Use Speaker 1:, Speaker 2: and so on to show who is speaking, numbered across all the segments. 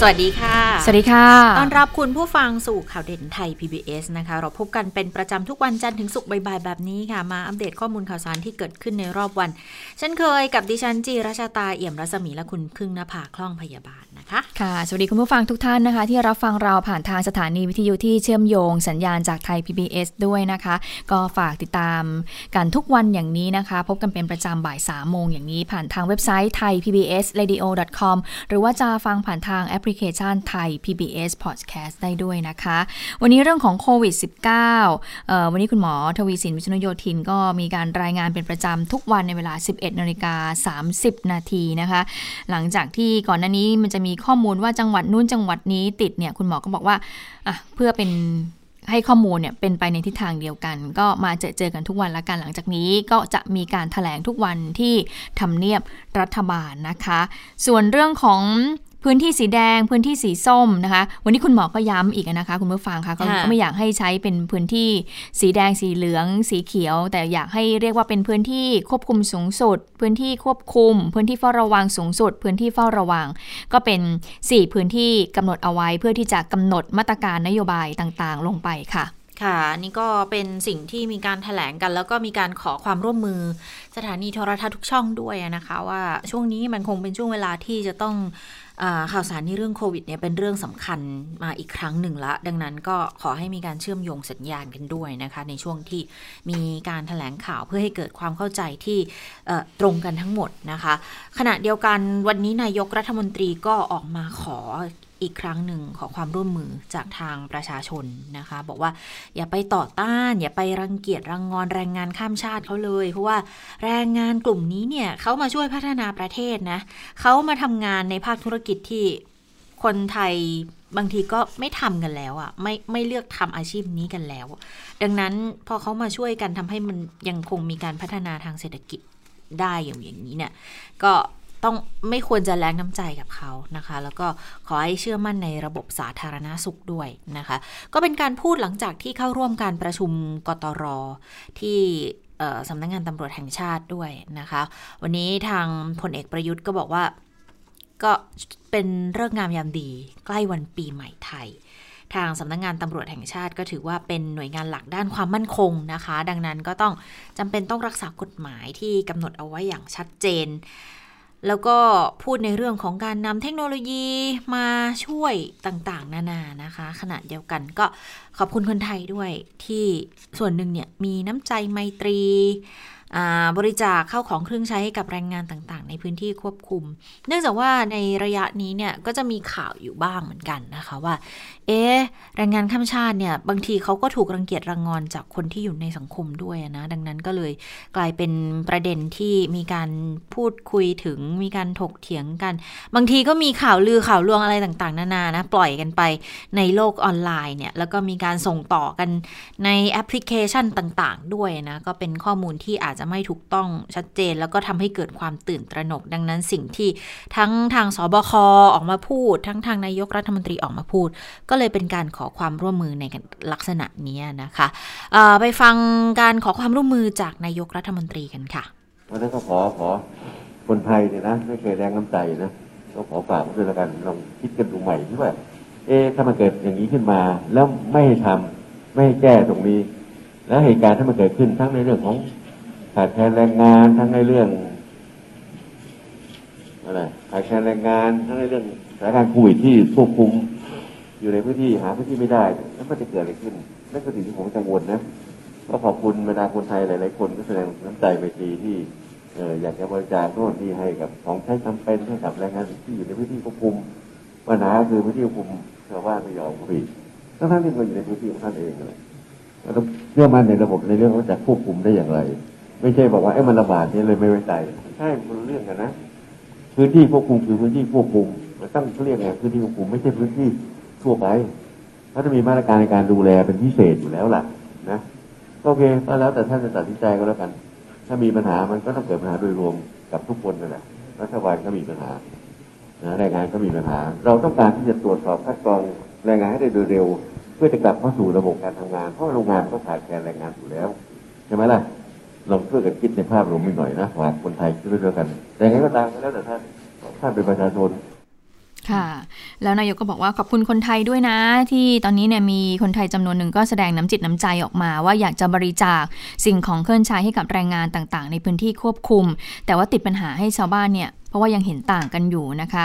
Speaker 1: สวัสดีค่ะ
Speaker 2: สวัสดีค่ะ
Speaker 1: ต้อนรับคุณผู้ฟังสู่ข่าวเด่นไทย PBS นะคะ เราพบกันเป็นประจำทุกวันจันทร์ถึงศุกร์บ่ายๆแบบนี้ค่ะ มาอัปเดตข้อมูลข่าวสารที่เกิดขึ้นในรอบวัน เช่นเคยกับดิฉันจีราชาตาเอี่ยมรัศมีและคุณพึ่งนภาคล่องพยาบาลนะคะ
Speaker 2: ค่ะ สวัสดีคุณผู้ฟังทุกท่านนะคะ ที่รับฟังเราผ่านทางสถานีวิทยุที่เชื่อมโยงสัญญาณจากไทย PBS ด้วยนะคะ ก็ฝากติดตามกันทุกวันอย่างนี้นะคะ พบกันเป็นประจำบ่าย3โมงอย่างนี้ผ่านทางเว็บไซต์ไทย PBS radio com หรือว่าจะฟังผ่านทางแอปพลิเคชันไทย PBS Podcast ได้ด้วยนะคะ วันนี้เรื่องของโควิด -19 เอ่อวันนี้คุณหมอทวีสินวิชนุโยธินก็มีการรายงานเป็นประจำทุกวันในเวลา 11นาฬิกา30 นาทีนะคะ หลังจากที่ก่อนหน้านี้มันจะมีข้อมูลว่าจังหวัดนู้นจังหวัดนี้ติดเนี่ยคุณหมอก็บอกว่าเพื่อเป็นให้ข้อมูลเนี่ยเป็นไปในทิศทางเดียวกัน ก็มาเจอเจอกันทุกวันละกันหลังจากนี้ก็จะมีการถแถลงทุกวันที่ทำเนียบรัฐบาลนะคะ ส่วนเรื่องของ พื้นที่สีแดง พื้นที่สีส้มนะคะ วันนี้คุณหมอก็ย้ำอีกนะคะ คุณผู้ฟังคะก็
Speaker 1: ค่ะ
Speaker 2: ก็ไม่อยากให้ใช้เป็นพื้นที่สีแดงสีเหลือง สีเขียว แต่อยากให้เรียกว่าเป็นพื้นที่ควบคุมสูงสุด พื้นที่ควบคุม พื้นที่เฝ้าระวังสูงสุด พื้นที่เฝ้าระวัง ก็เป็น 4 พื้นที่กำหนดเอาไว้เพื่อที่จะกำหนดมาตรการนโยบายต่างๆ ลงไปค่ะ
Speaker 1: ค่ะนี่ก็เป็นสิ่งที่มีการถแถลงกัน แล้วก็มีการขอความร่วมมือ สถานีโทรทัศน์ทุกช่องด้วยนะคะ ว่าช่วงนี้มันคงเป็นช่วงเวลาที่จะต้องอข่าวสารในเรื่องโควิดเนี่ยเป็นเรื่องสำคัญมาอีกครั้งหนึ่งละ ดังนั้นก็ขอให้มีการเชื่อมโยงสัญญาณกันด้วยนะคะ ในช่วงที่มีการถแถลงข่าวเพื่อให้เกิดความเข้าใจที่ตรงกันทั้งหมดนะคะ ขณะเดียวกันวันนี้นายกรัฐมนตรีก็ออกมาขอ อีกครั้งหนึ่งขอความร่วมมือจากทางประชาชนนะคะ บอกว่าอย่าไปต่อต้าน อย่าไปรังเกียจรังงอนแรงงานข้ามชาติเขาเลย เพราะว่าแรงงานกลุ่มนี้เนี่ยเขามาช่วยพัฒนาประเทศนะเขามาทำงานในภาคธุรกิจที่คนไทยบางทีก็ไม่ทำกันแล้วอะ่ะไม่ไม่เลือกทำอาชีพนี้กันแล้ว ดังนั้นพอเขามาช่วยกันทำให้มันยังคงมีการพัฒนาทางเศรษฐกิจได้อย่างอย่างนี้เนี่ย ก็ ต้องไม่ควรจะแรงน้ำใจกับเขานะคะ แล้วก็ขอให้เชื่อมั่นในระบบสาธารณาสุขด้วยนะคะ ก็เป็นการพูดหลังจากที่เข้าร่วมการประชุมกตรที่สำนักงานตำรวจแห่งชาติด้วยนะคะ วันนี้ทางพลเอกประยุทธ์ก็บอกว่าก็เป็นเรื่องงามยามดีใกล้วันปีใหม่ไทย ทางสำนักงานตำรวจแห่งชาติก็ถือว่าเป็นหน่วยงานหลักด้านความมั่นคงนะคะ ดังนั้นก็ต้องจำเป็นต้องรักษากฎหมายที่กำหนดเอาไว้อย่างชัดเจน แล้วก็พูดในเรื่องของการนำเทคโนโลยีมาช่วยต่างๆ นานานะคะ ขณะเดียวกันก็ขอบคุณคนไทยด้วยที่ส่วนหนึ่งเนี่ยมีน้ำใจไมตรี บริจาคเข้าของเครื่องใช้ให้กับแรงงานต่างๆ ในพื้นที่ควบคุม เนื่องจากว่าในระยะนี้เนี่ยก็จะมีข่าวอยู่บ้างเหมือนกันนะคะว่า เอ๊แรงงานข้ามชาติเนี่ยบางทีเขาก็ถูกรังเกียจรังงอนจากคนที่อยู่ในสังคมด้วยนะ ดังนั้นก็เลยกลายเป็นประเด็นที่มีการพูดคุยถึงมีการถกเถียงกัน บางทีก็มีข่าวลือข่าวลวงอะไรต่างๆ นานานะปล่อยกันไปในโลกออนไลน์เนี่ยแล้วก็มีการส่งต่อกันในแอปพลิเคชันต่าง ๆ ด้วยนะก็เป็นข้อมูลที่อาจจะไม่ถูกต้องชัดเจน แล้วก็ทำให้เกิดความตื่นตระหนก ดังนั้นสิ่งที่ทั้งทางสบคออกมาพูด ทั้งทางนายกรัฐมนตรีออกมาพูด ก็เลยเป็นการขอความร่วมมือในลักษณะนี้นะคะไปฟังการขอความร่วมมือจากนายกรัฐมนตรีกันค่ะ
Speaker 3: วันนั้นก็ขอขอคนไทยเนี่ยนะไม่เคยแรงน้ำใจนะก็ขอฝากด้วยแล้วกันลองคิดกันดูใหม่ที่ว่า เอ๊ถ้ามันเกิดอย่างนี้ขึ้นมา แล้วไม่ให้ทำไม่ให้แก้ตรงนี้ แล้วเหตุการณ์ถ้ามันเกิดขึ้นทั้งในเรื่องของ ขาดแคลนแรงงานทั้งในเรื่องอะไรขาดแคลนแรงงานทั้งในเรื่องสถานการณ์โควิดที่ควบคุม อยู่ในพื้นที่หาพื้นที่ไม่ได้แล้วมันจะเกิดอะไรขึ้นนั่นคือสิ่งที่ผมกังวลนะก็ขอบคุณบรรดาคนไทยหลายๆคนก็แสดงน้ำใจไปทีที่เอออยากจะบริจาคโน่นที่ให้กับของใช้จำเป็นให้กับแรงงานที่อยู่ในพื้นที่ควบคุมปัญหาคือพื้นที่ควบคุมชาวบ้านไม่ยอมผิดทั้งๆที่มันอยู่ในพื้นที่ของท่านเองเลยเราต้องเชื่อมั่นในระบบในเรื่องว่าจะควบคุมได้อย่างไร ไม่ใช่บอกว่าไอ้มันระบาดเนี่ยเลยไม่ไว้ใจใช่มันเรื่องกันนะพื้นที่ควบคุมคือพื้นที่ควบคุมมันต้องเรียกไงพื้นที่ควบคุมไม่ใช่พื้นที่ทั่วไปเขาจะมีมาตรการในการดูแลเป็นพิเศษอยู่แล้วล่ะ นะโอเคก็แล้วแต่ท่านจะตัดสินใจก็แล้วกัน ถ้ามีปัญหามันก็ต้องเกิดปัญหาโดยรวมกับทุกคนนั่นแหละรัฐบาลก็มีปัญหานะแรงงานก็มีปัญหา เราต้องการที่จะตรวจสอบคัดกรองแรงงานให้ได้โดยเร็ว เพื่อจะกลับเข้าสู่ระบบการทำงาน เพราะโรงงานก็ขาดแคลนแรงงานอยู่แล้วใช่ไหมล่ะ ลองช่วยกันคิดในภาพรวมหน่อยนะฝากคนไทยช่วยด้วยกัน แต่ยังไงก็ตามก็แล้วแต่ท่านท่านเป็นประชาชน
Speaker 2: ค่ะ แล้วนายกก็บอกว่าขอบคุณคนไทยด้วยนะ ที่ตอนนี้เนี่ยมีคนไทยจำนวนหนึ่งก็แสดงน้ำจิตน้ำใจออกมา ว่าอยากจะบริจาคสิ่งของเคลื่อนใช้ให้กับแรงงานต่างๆ ในพื้นที่ควบคุม แต่ว่าติดปัญหาให้ชาวบ้านเนี่ยเพราะว่ายังเห็นต่างกันอยู่นะคะ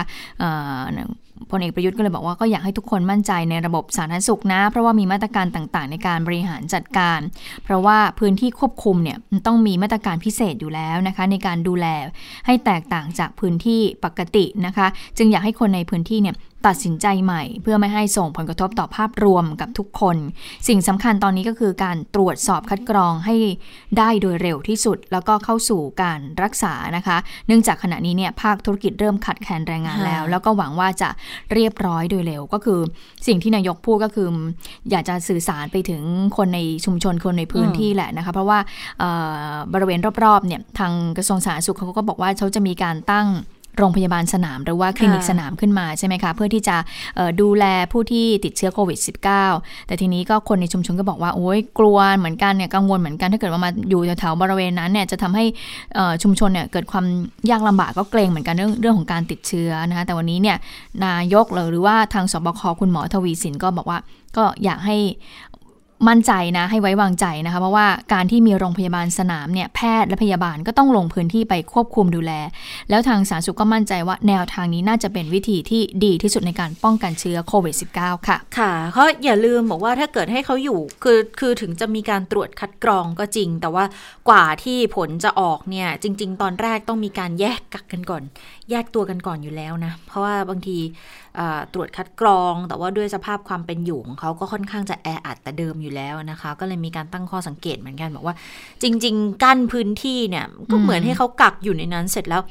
Speaker 2: พลเอกประยุทธ์ก็เลยบอกว่าก็อยากให้ทุกคนมั่นใจในระบบสาธารณสุขนะ เพราะว่ามีมาตรการต่างๆ ในการบริหารจัดการ เพราะว่าพื้นที่ควบคุมเนี่ยต้องมีมาตรการพิเศษอยู่แล้วนะคะ ในการดูแลให้แตกต่างจากพื้นที่ปกตินะคะ จึงอยากให้คนในพื้นที่เนี่ย ตัดสินใจใหม่ เพื่อไม่ให้ส่งผลกระทบต่อภาพรวมกับทุกคน สิ่งสำคัญตอนนี้ก็คือการตรวจสอบคัดกรองให้ได้โดยเร็วที่สุด แล้วก็เข้าสู่การรักษานะคะ เนื่องจากขณะนี้เนี่ยภาคธุรกิจเริ่มขัดแคลนแรงงานแล้ว แล้วก็หวังว่าจะเรียบร้อยโดยเร็วก็คือ สิ่งที่นายกพูดก็คือ อยากจะสื่อสารไปถึงคนในชุมชนคนในพื้นที่แหละนะคะเพราะว่าบริเวณรอบๆเนี่ยทางกระทรวงสาธารณสุขเขาก็บอกว่าเขาจะมีการตั้ง โรงพยาบาลสนามหรือว่าคลินิกสนามขึ้นมาใช่ไหมคะ เพื่อที่จะดูแลผู้ที่ติดเชื้อโควิด -19 แต่ทีนี้ก็คนในชุมชนก็บอกว่าโอ้ยกลัวเหมือนกันเนี่ยกังวลเหมือนกันถ้าเกิดว่ามาอยู่แถวๆบริเวณนั้นเนี่ยจะทำให้ชุมชนเนี่ยเกิดความยากลำบากก็เกรงเหมือนกันเรื่องเรื่องของการติดเชื้อนะคะแต่วันนี้เนี่ยนายกหรือว่าทางสบคคุณหมอทวีสินก็บอกว่าก็อยากให้ มั่นใจนะให้ไว้วางใจนะคะ เพราะว่าการที่มีโรงพยาบาลสนามเนี่ยแพทย์และพยาบาลก็ต้องลงพื้นที่ไปควบคุมดูแล แล้วทางสาธารณสุขก็มั่นใจว่าแนวทางนี้น่าจะเป็นวิธีที่ดีที่สุดในการป้องกันเชื้อโควิด -19 ค่ะ
Speaker 1: ค่ะเขาอย่าลืมบอกว่าถ้าเกิดให้เขาอยู่คือคือถึงจะมีการตรวจคัดกรองก็จริง แต่ว่ากว่าที่ผลจะออกเนี่ยจริง ๆ ตอนแรกต้องมีการแยกกักกันก่อน แยกตัวกันก่อนอยู่แล้วนะเพราะว่าบางทีตรวจคัดกรอง แต่ว่าด้วยสภาพความเป็นอยู่ของเขาก็ค่อนข้างจะแออัดแต่เดิมอยู่แล้วนะคะ ก็เลยมีการตั้งข้อสังเกตเหมือนกันบอกว่า จริง ๆ กั้นพื้นที่เนี่ยก็เหมือนให้เขากักอยู่ในนั้นเสร็จแล้ว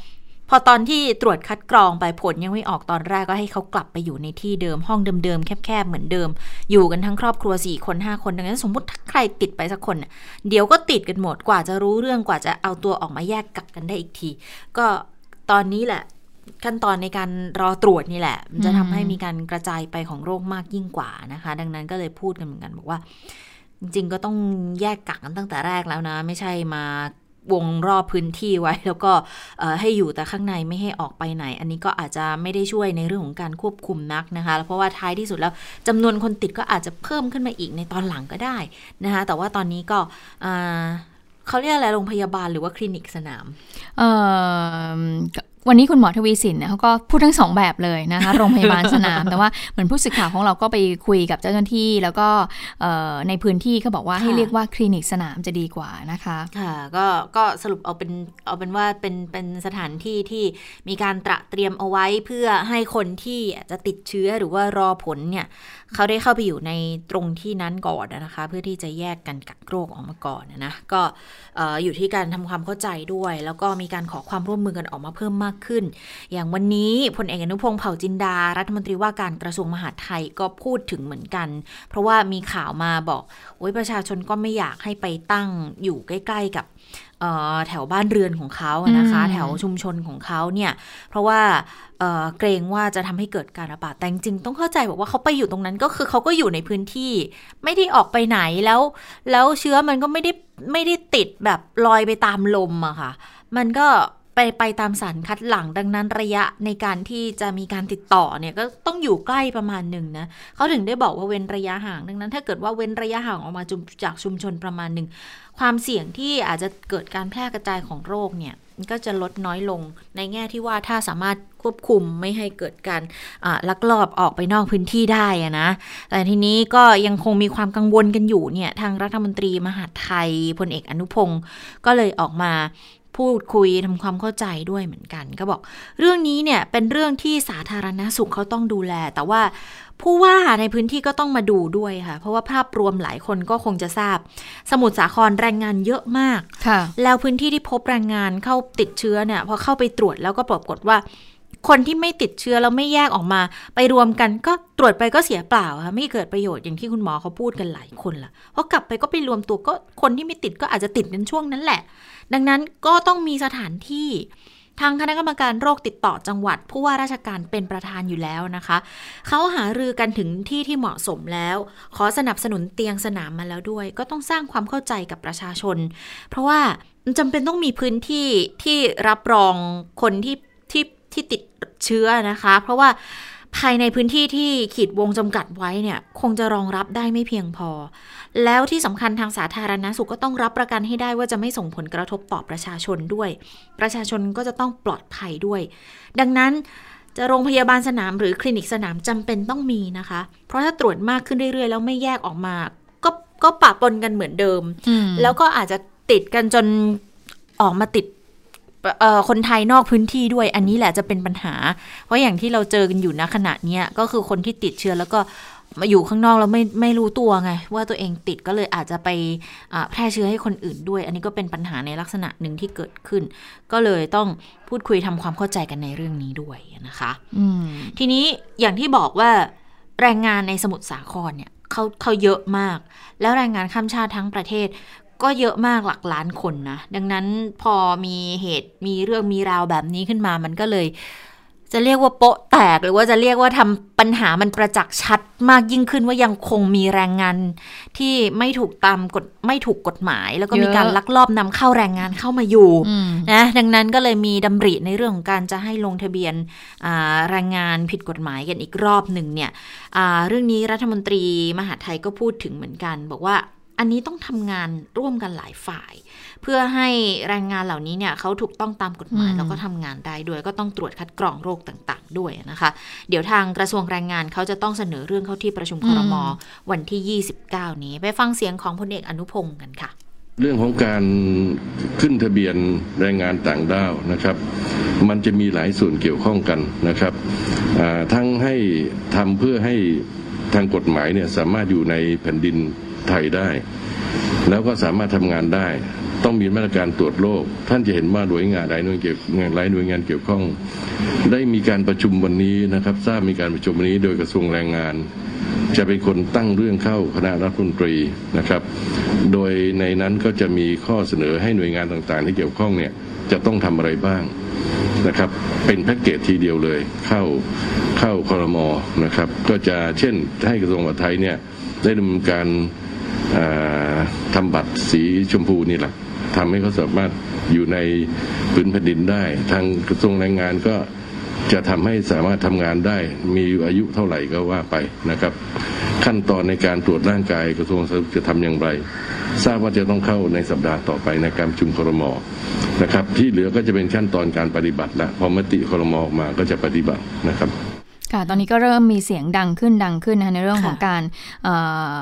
Speaker 1: พอตอนที่ตรวจคัดกรองไปผลยังไม่ออกตอนแรกก็ให้เขากลับไปอยู่ในที่เดิมห้องเดิมๆแคบๆเหมือนเดิม อยู่กันทั้งครอบครัวสี่คนห้าคนดังนั้นสมมติถ้าใครติดไปสักคนเดี๋ยวก็ติดกันหมดกว่าจะรู้เรื่องกว่าจะเอาตัวออกมาแยกกักกันได้อีกที ก็ตอนนี้แหละ ขั้นตอนในการรอตรวจนี่แหละ จะทำให้มีการกระจายไปของโรคมากยิ่งกว่านะคะ ดังนั้นก็เลยพูดกันเหมือนกันบอกว่า จริงๆก็ต้องแยกกักกันตั้งแต่แรกแล้วนะ ไม่ใช่มาวงรอบพื้นที่ไว้ แล้วก็ให้อยู่แต่ข้างในไม่ให้ออกไปไหน อันนี้ก็อาจจะไม่ได้ช่วยในเรื่องของการควบคุมนักนะคะ เพราะว่าท้ายที่สุดแล้วจำนวนคนติดก็อาจจะเพิ่มขึ้นมาอีกในตอนหลังก็ได้นะคะ แต่ว่าตอนนี้ก็เขาเรียกอะไรโรงพยาบาลหรือว่าคลินิกสนาม
Speaker 2: วันนี้คุณหมอทวีสินเนี่ยเขาก็พูดทั้งสองแบบเลยนะคะโรงพยาบาลสนาม แต่ว่าเหมือนผู้สื่อข่าวของเราก็ไปคุยกับเจ้าหน้าที่ แล้วก็ในพื้นที่เขาบอกว่าให้เรียกว่าคลินิกสนามจะดีกว่านะคะ
Speaker 1: ค่ะก็ก็สรุปเอาเป็นเอาเป็นว่าเป็นเป็นสถานที่ที่มีการตระเตรียมเอาไว้เพื่อให้คนที่จะติดเชื้อหรือว่ารอผลเนี่ยเขาได้เข้าไปอยู่ในตรงที่นั้นก่อนนะคะ เพื่อที่จะแยกกันกักโรคออกมาก่อนนะก็อยู่ที่การทำความเข้าใจด้วย แล้วก็มีการขอความร่วมมือกันออกมาเพิ่มมากขึ้น อย่างวันนี้พลเอกอนุพงศ์เผ่าจินดา รัฐมนตรีว่าการกระทรวงมหาดไทยก็พูดถึงเหมือนกัน เพราะว่ามีข่าวมาบอกโอ้ยประชาชนก็ไม่อยากให้ไปตั้งอยู่ใกล้ ๆ กับแถวบ้านเรือนของเขานะคะ แถวชุมชนของเขาเนี่ย เพราะว่าเกรงว่าจะทำให้เกิดการระบาดแต่จริงต้องเข้าใจบอกว่าเขาไปอยู่ตรงนั้นก็คือเขาก็อยู่ในพื้นที่ ไม่ได้ออกไปไหนแล้ว แล้วเชื้อมันก็ไม่ได้ไม่ได้ติดแบบลอยไปตามลมอะค่ะ มันก็ ไปไปตามสารคัดหลังดังนั้นระยะในการที่จะมีการติดต่อเนี่ยก็ต้องอยู่ใกล้ประมาณหนึ่งนะเขาถึงได้บอกว่าเว้นระยะห่าง ดังนั้น ถ้าเกิดว่าเว้นระยะห่างออกมาจากชุมชนประมาณหนึ่งความเสี่ยงที่อาจจะเกิดการแพร่กระจายของโรคเนี่ยก็จะลดน้อยลงในแง่ที่ว่าถ้าสามารถควบคุมไม่ให้เกิดการลักลอบออกไปนอกพื้นที่ได้นะ แต่ทีนี้ก็ยังคงมีความกังวลกันอยู่เนี่ยทางรัฐมนตรีมหาไทยพลเอกอนุพงศ์ก็เลยออกมา พูดคุยทำความเข้าใจด้วยเหมือนกัน ก็บอก เรื่องนี้เนี่ยเป็นเรื่องที่สาธารณสุขเขาต้องดูแล แต่ว่าผู้ว่าในพื้นที่ก็ต้องมาดูด้วยค่ะ เพราะว่าภาพรวมหลายคนก็คงจะทราบ สมุทรสาครแรงงานเยอะมากแล้วพื้นที่ที่พบแรงงานเข้าติดเชื้อเนี่ยพอเข้าไปตรวจแล้วก็ปรากฏว่าคนที่ไม่ติดเชื้อแล้วไม่แยกออกมา ไปรวมกันก็ตรวจไปก็เสียเปล่าค่ะไม่เกิดประโยชน์อย่างที่คุณหมอเขาพูดกันหลายคนละเพราะกลับไปก็ไปรวมตัวก็คนที่ไม่ติดก็อาจจะติดในช่วงนั้นแหละ ดังนั้นก็ต้องมีสถานที่ทางคณะกรรมการโรคติดต่อจังหวัด ผู้ว่าราชการเป็นประธานอยู่แล้วนะคะ เขาหารือกันถึงที่ที่เหมาะสมแล้ว ขอสนับสนุนเตียงสนามมาแล้วด้วย ก็ต้องสร้างความเข้าใจกับประชาชน เพราะว่าจำเป็นต้องมีพื้นที่ที่รับรองคนที่ที่ที่ติดเชื้อนะคะ เพราะว่า ภายในพื้นที่ที่ขีดวงจำกัดไว้เนี่ยคงจะรองรับได้ไม่เพียงพอ แล้วที่สำคัญทางสาธารณสุขก็ต้องรับประกันให้ได้ว่าจะไม่ส่งผลกระทบต่อประชาชนด้วย ประชาชนก็จะต้องปลอดภัยด้วย ดังนั้นจะโรงพยาบาลสนามหรือคลินิกสนามจำเป็นต้องมีนะคะ เพราะถ้าตรวจมากขึ้นเรื่อยๆ แล้วไม่แยกออกมา ก็ก็ปะปนกันเหมือนเดิม
Speaker 2: อืม
Speaker 1: แล้วก็อาจจะติดกันจนออกมาติดเอ่อ คนไทยนอกพื้นที่ด้วยอันนี้แหละจะเป็นปัญหา เพราะอย่างที่เราเจอกันอยู่ณขณะเนี้ยก็คือคนที่ติดเชื้อแล้วก็มาอยู่ข้างนอกแล้วไม่ไม่รู้ตัวไง ว่าตัวเองติดก็เลยอาจจะไปแพร่เชื้อให้คนอื่นด้วย อันนี้ก็เป็นปัญหาในลักษณะหนึ่งที่เกิดขึ้น ก็เลยต้องพูดคุยทำความเข้าใจกันในเรื่องนี้ด้วยนะคะ
Speaker 2: อื
Speaker 1: ทีนี้อย่างที่บอกว่าแรงงานในสมุทรสาครเนี่ยเขาเขาเยอะมาก แล้วแรงงานข้ามชาติทั้งประเทศ ก็เยอะมากหลักล้านคนนะ ดังนั้นพอมีเหตุมีเรื่องมีราวแบบนี้ขึ้นมามันก็เลย จะเรียกว่าโป๊ะแตกหรือว่าจะเรียกว่าทำปัญหามันประจักษ์ชัดมากยิ่งขึ้นว่ายังคงมีแรงงานที่ไม่ถูกตามกฎไม่ถูกกฎหมาย แล้วก็มี
Speaker 2: เยอะ
Speaker 1: การลักลอบนำเข้าแรงงานเข้ามาอยู่
Speaker 2: อืม
Speaker 1: นะดังนั้นก็เลยมีดำริในเรื่องของการจะให้ลงทะเบียนอ่าแรงงานผิดกฎหมายกันอีกรอบหนึ่งเนี่ยอ่าเรื่องนี้รัฐมนตรีมหาดไทยก็พูดถึงเหมือนกัน บอกว่า อันนี้ต้องทำงานร่วมกันหลายฝ่าย เพื่อให้แรงงานเหล่านี้เนี่ยเขาถูกต้องตามกฎหมาย
Speaker 2: อืม
Speaker 1: แล้วก็ทำงานได้ด้วย ก็ต้องตรวจคัดกรองโรคต่างๆ ด้วยนะคะ เดี๋ยวทางกระทรวงแรงงานเขาจะต้องเสนอเรื่องเข้าที่ประชุมครมวันที่ 29 นี้ไปฟังเสียงของพลเอกอนุพงศ์กันค่ะ
Speaker 4: เรื่องของการขึ้นทะเบียนแรงงานต่างด้าวนะครับ มันจะมีหลายส่วนเกี่ยวข้องกันนะครับอ่าทั้งให้ทำเพื่อให้ทางกฎหมายเนี่ยสามารถอยู่ในแผ่นดิน ไทยได้ แล้วก็สามารถทำงานได้ ต้องมีมาตรการตรวจโรคท่านจะเห็นว่าหน่วยงานหลายหน่วยเกี่ยวหลายหน่วยงานเกี่ยวข้อง ได้มีการประชุมวันนี้นะครับ ทราบมีการประชุมวันนี้โดยกระทรวงแรงงาน จะเป็นคนตั้งเรื่องเข้าคณะรัฐมนตรีนะครับ โดยในนั้นก็จะมีข้อเสนอให้หน่วยงานต่างๆ ที่เกี่ยวข้องเนี่ยจะต้องทำอะไรบ้างนะครับเป็นแพ็กเกจทีเดียวเลยเข้าเข้าคอรมอนะครับ ก็จะเช่นให้กระทรวงมหาดไทยเนี่ยได้ดำเนินการ ทำบัตรสีชมพูนี่แหละทำให้เขาสามารถอยู่ในพื้นแผ่นดินได้ ทางกระทรวงแรงงานก็จะทำให้สามารถทำงานได้ มีอายุเท่าไหร่ก็ว่าไปนะครับ ขั้นตอนในการตรวจร่างกายกระทรวงสาธารณสุขจะทำอย่างไร ทราบว่าจะต้องเข้าในสัปดาห์ต่อไปในการประชุมครมนะครับ ที่เหลือก็จะเป็นขั้นตอนการปฏิบัติละพอมติครมออกมาก็จะปฏิบัตินะครับ
Speaker 2: ค่ะ ตอนนี้ก็เริ่มมีเสียงดังขึ้นดังขึ้นนะคะในเรื่องของ
Speaker 1: ค่ะ
Speaker 2: การเอ่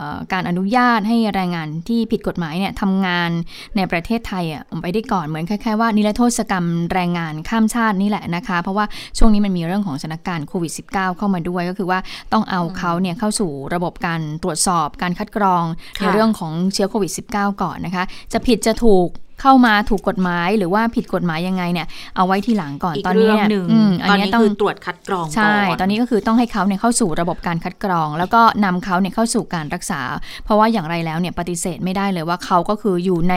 Speaker 2: อการอนุญาตให้แรงงานที่ผิดกฎหมายเนี่ยทำงานในประเทศไทยอะไปได้ก่อนเหมือนคล้ายๆว่านิรโทษกรรมแรงงานข้ามชาตินี่แหละนะคะ เพราะว่าช่วงนี้มันมีเรื่องของสถานการณ์โควิด -19 เข้ามาด้วยก็คือว่าต้องเอาเขาเนี่ยเข้าสู่ระบบการตรวจสอบการคัดกรองใน
Speaker 1: ค่ะ
Speaker 2: เรื่องของเชื้อโควิด -19 ก่อนนะคะ จะผิดจะถูก เข้ามาถูกกฎหมายหรือว่าผิดกฎหมายยังไงเนี่ยเอาไว้ทีหลังก่อน
Speaker 1: อีก
Speaker 2: ตอนนี้
Speaker 1: เรื่อง
Speaker 2: เนี่ย
Speaker 1: หนึ่ง
Speaker 2: อืมอัน
Speaker 1: ตอน
Speaker 2: เนี้ย
Speaker 1: นี้
Speaker 2: ต้อง
Speaker 1: คือตรวจคัดกรอง
Speaker 2: ใช่
Speaker 1: ก่อน
Speaker 2: ตอนนี้ก็คือต้องให้เขาเนี่ยเข้าสู่ระบบการคัดกรอง แล้วก็นำเขาเนี่ยเข้าสู่การรักษา เพราะว่าอย่างไรแล้วเนี่ยปฏิเสธไม่ได้เลยว่าเขาก็คืออยู่ใน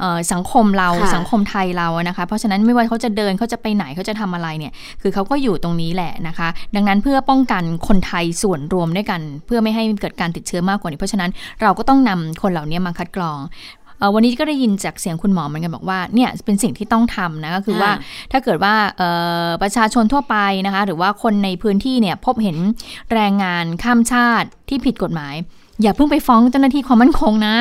Speaker 2: เอ่อสังคมเรา
Speaker 1: ค่ะ
Speaker 2: สังคมไทยเราอะนะคะ เพราะฉะนั้นไม่ว่าเขาจะเดินเขาจะไปไหนเขาจะทำอะไรเนี่ยคือเขาก็อยู่ตรงนี้แหละนะคะ ดังนั้นเพื่อป้องกันคนไทยส่วนรวมด้วยกัน เพื่อไม่ให้เกิดการติดเชื้อมากกว่านี้ เพราะฉะนั้นเราก็ต้องนำคนเหล่านี้มาคัดกรองเอ่อ วันนี้ก็ได้ยินจากเสียงคุณหมอเหมือนกันบอกว่าเนี่ยเป็นสิ่งที่ต้องทำนะก็คือว่า
Speaker 1: อ่า
Speaker 2: ถ้าเกิดว่าเอ่อประชาชนทั่วไปนะคะ หรือว่าคนในพื้นที่เนี่ยพบเห็นแรงงานข้ามชาติที่ผิดกฎหมายอย่าเพิ่งไปฟ้องเจ้าหน้าที่ความมั่นคงนะ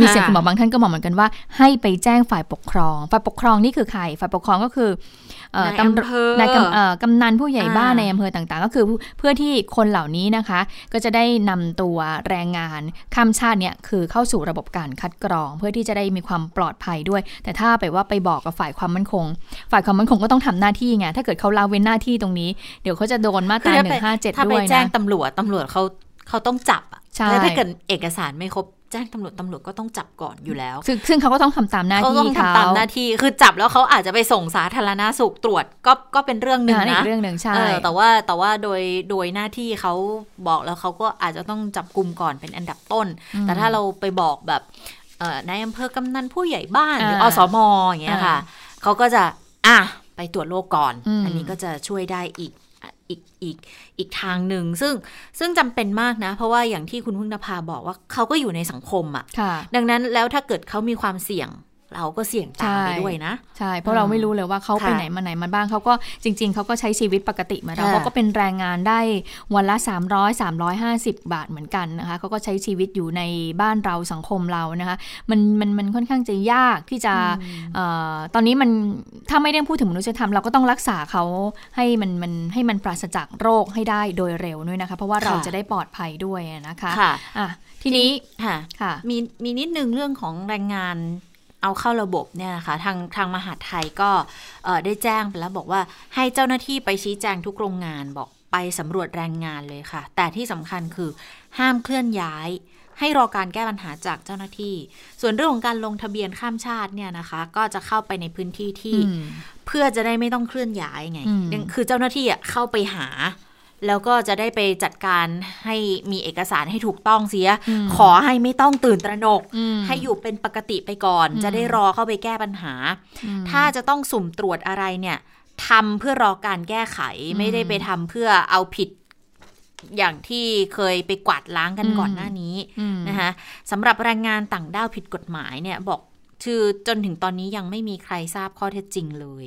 Speaker 2: มีเสียงคุณหมอบางท่านก็บอกเหมือนกันว่า ให้ไปแจ้งฝ่ายปกครอง ฝ่ายปกครองนี่คือใคร ฝ่ายปกครองก็คือเอ่อนา
Speaker 1: ย
Speaker 2: ตำรวจ
Speaker 1: อำเภอนา
Speaker 2: ยกำเอ่อกำนันผู้ใหญ่บ้าน
Speaker 1: อ่า
Speaker 2: ในอำเภอต่างๆ ก็คือเพื่อที่คนเหล่านี้นะคะ ก็จะได้นำตัวแรงงานข้ามชาติเนี่ยคือเข้าสู่ระบบการคัดกรอง เพื่อที่จะได้มีความปลอดภัยด้วย แต่ถ้าไปว่าไปบอกกับฝ่ายความมั่นคง ฝ่ายความมั่นคงก็ต้องทำหน้าที่ไงถ้าเกิดเขาละเว้นหน้าที่ตรงนี้เดี๋ยวเขาจะโดนมาต
Speaker 1: คือ
Speaker 2: รา
Speaker 1: ถ้า
Speaker 2: ห
Speaker 1: ไป
Speaker 2: นึ่งห้าเจ็ด
Speaker 1: ถ้า
Speaker 2: ด้
Speaker 1: ไป
Speaker 2: วย
Speaker 1: แจ้ง
Speaker 2: นะ
Speaker 1: ตำรวจตำรวจเขาเขาต้องจับอะ
Speaker 2: ใช่
Speaker 1: แล้วถ้าเกิดเอกสารไม่ครบ แจ้งตำรวจตำรวจก็ต้องจับก่อนอยู่แล้ว
Speaker 2: ซึ่งซึ่งเขาก็ต้องทำตามหน้า
Speaker 1: เขา
Speaker 2: ที่
Speaker 1: ต้อง
Speaker 2: เขา
Speaker 1: ทำตามหน้าที่คือจับแล้วเขาอาจจะไปส่งสาธารณาสุขตรวจก็ก็เป็นเรื่องหนึ่ง
Speaker 2: อ่าอี
Speaker 1: นะ
Speaker 2: กเรื่องหนึ่งใช่
Speaker 1: เออแต่ว่าแต่ว่าโดยโดยหน้าที่เขาบอกแล้วเขาก็อาจจะต้องจับกลุ่มก่อนเป็นอันดับต้น
Speaker 2: อืม
Speaker 1: แต่ถ้าเราไปบอกแบบเอ่อนายอำเภอกำนันผู้ใหญ่บ้านหรืออ
Speaker 2: อ่า
Speaker 1: สมอย่างเงี้ยค่ะ
Speaker 2: อ่
Speaker 1: เขาก็จะอะไปไปตรวจโรคก่อน
Speaker 2: อืม
Speaker 1: อันนี้ก็จะช่วยได้อีก อีกอีกอีกทางหนึ่งซึ่งซึ่งจำเป็นมากนะ เพราะว่าอย่างที่คุณพึ่งนภาบอกว่าเขาก็อยู่ในสังคมอะ
Speaker 2: ค่ะ
Speaker 1: ดังนั้นแล้วถ้าเกิดเขามีความเสี่ยง เราก็เสี่ยงตามไป
Speaker 2: ใช่
Speaker 1: ด้วยนะ
Speaker 2: ใช่ เพราะเราไม่รู้เลยว่าเขาไป
Speaker 1: ค่ะ
Speaker 2: ไหนมาไหนมาบ้างเขาก็จริง ๆเขาก็ใช้ชีวิตปกติเหมือนเรา
Speaker 1: ค่ะ
Speaker 2: เขาก็เป็นแรงงานได้วันละ 300 350 บาทเหมือนกันนะคะเขาก็ใช้ชีวิตอยู่ในบ้านเราสังคมเรานะคะมันมันมันค่อนข้างจะยากที่จะเอ่อตอนนี้มันถ้าไม่ได้พูดถึงมนุษยธรรมเราก็ต้องรักษาเขาให้มันมันให้มันปราศจากโรคให้ได้โดยเร็วด้วยนะคะ เพราะว่าเรา
Speaker 1: ค่ะ
Speaker 2: จะได้ปลอดภัยด้วยนะคะ
Speaker 1: ค่ะ
Speaker 2: อะทีนี้
Speaker 1: ค่ะ
Speaker 2: ค่ะ
Speaker 1: มีมีนิดนึงเรื่องของแรงงาน เอาเข้าระบบเนี่ยนะคะทางทางมหาดไทยก็เอ่อได้แจ้งไปแล้วบอกว่าให้เจ้าหน้าที่ไปชี้แจงทุกโรงงานบอกไปสำรวจแรงงานเลยค่ะ แต่ที่สำคัญคือห้ามเคลื่อนย้าย ให้รอการแก้ปัญหาจากเจ้าหน้าที่ ส่วนเรื่องของการลงทะเบียนข้ามชาติเนี่ยนะคะ ก็จะเข้าไปในพื้นที่ที่
Speaker 2: อืม
Speaker 1: เพื่อจะได้ไม่ต้องเคลื่อนย้ายไง
Speaker 2: อืม
Speaker 1: คือเจ้าหน้าที่อะเข้าไปหา แล้วก็จะได้ไปจัดการให้มีเอกสารให้ถูกต้องเสีย ขอให้ไม่ต้องตื่นตระหนก
Speaker 2: อืม
Speaker 1: ให้อยู่เป็นปกติไปก่อน
Speaker 2: อืม
Speaker 1: จะได้รอเข้าไปแก้ปัญหา
Speaker 2: อืม
Speaker 1: ถ้าจะต้องสุ่มตรวจอะไรเนี่ยทำเพื่อรอการแก้ไข
Speaker 2: อืม
Speaker 1: ไม่ได้ไปทำเพื่อเอาผิดอย่างที่เคยไปกวาดล้างกัน
Speaker 2: อืม
Speaker 1: ก่อนหน้านี้
Speaker 2: อืม
Speaker 1: นะคะสำหรับแรงงานต่างด้าวผิดกฎหมายเนี่ยบอกคือจนถึงตอนนี้ยังไม่มีใครทราบข้อเท็จจริงเลย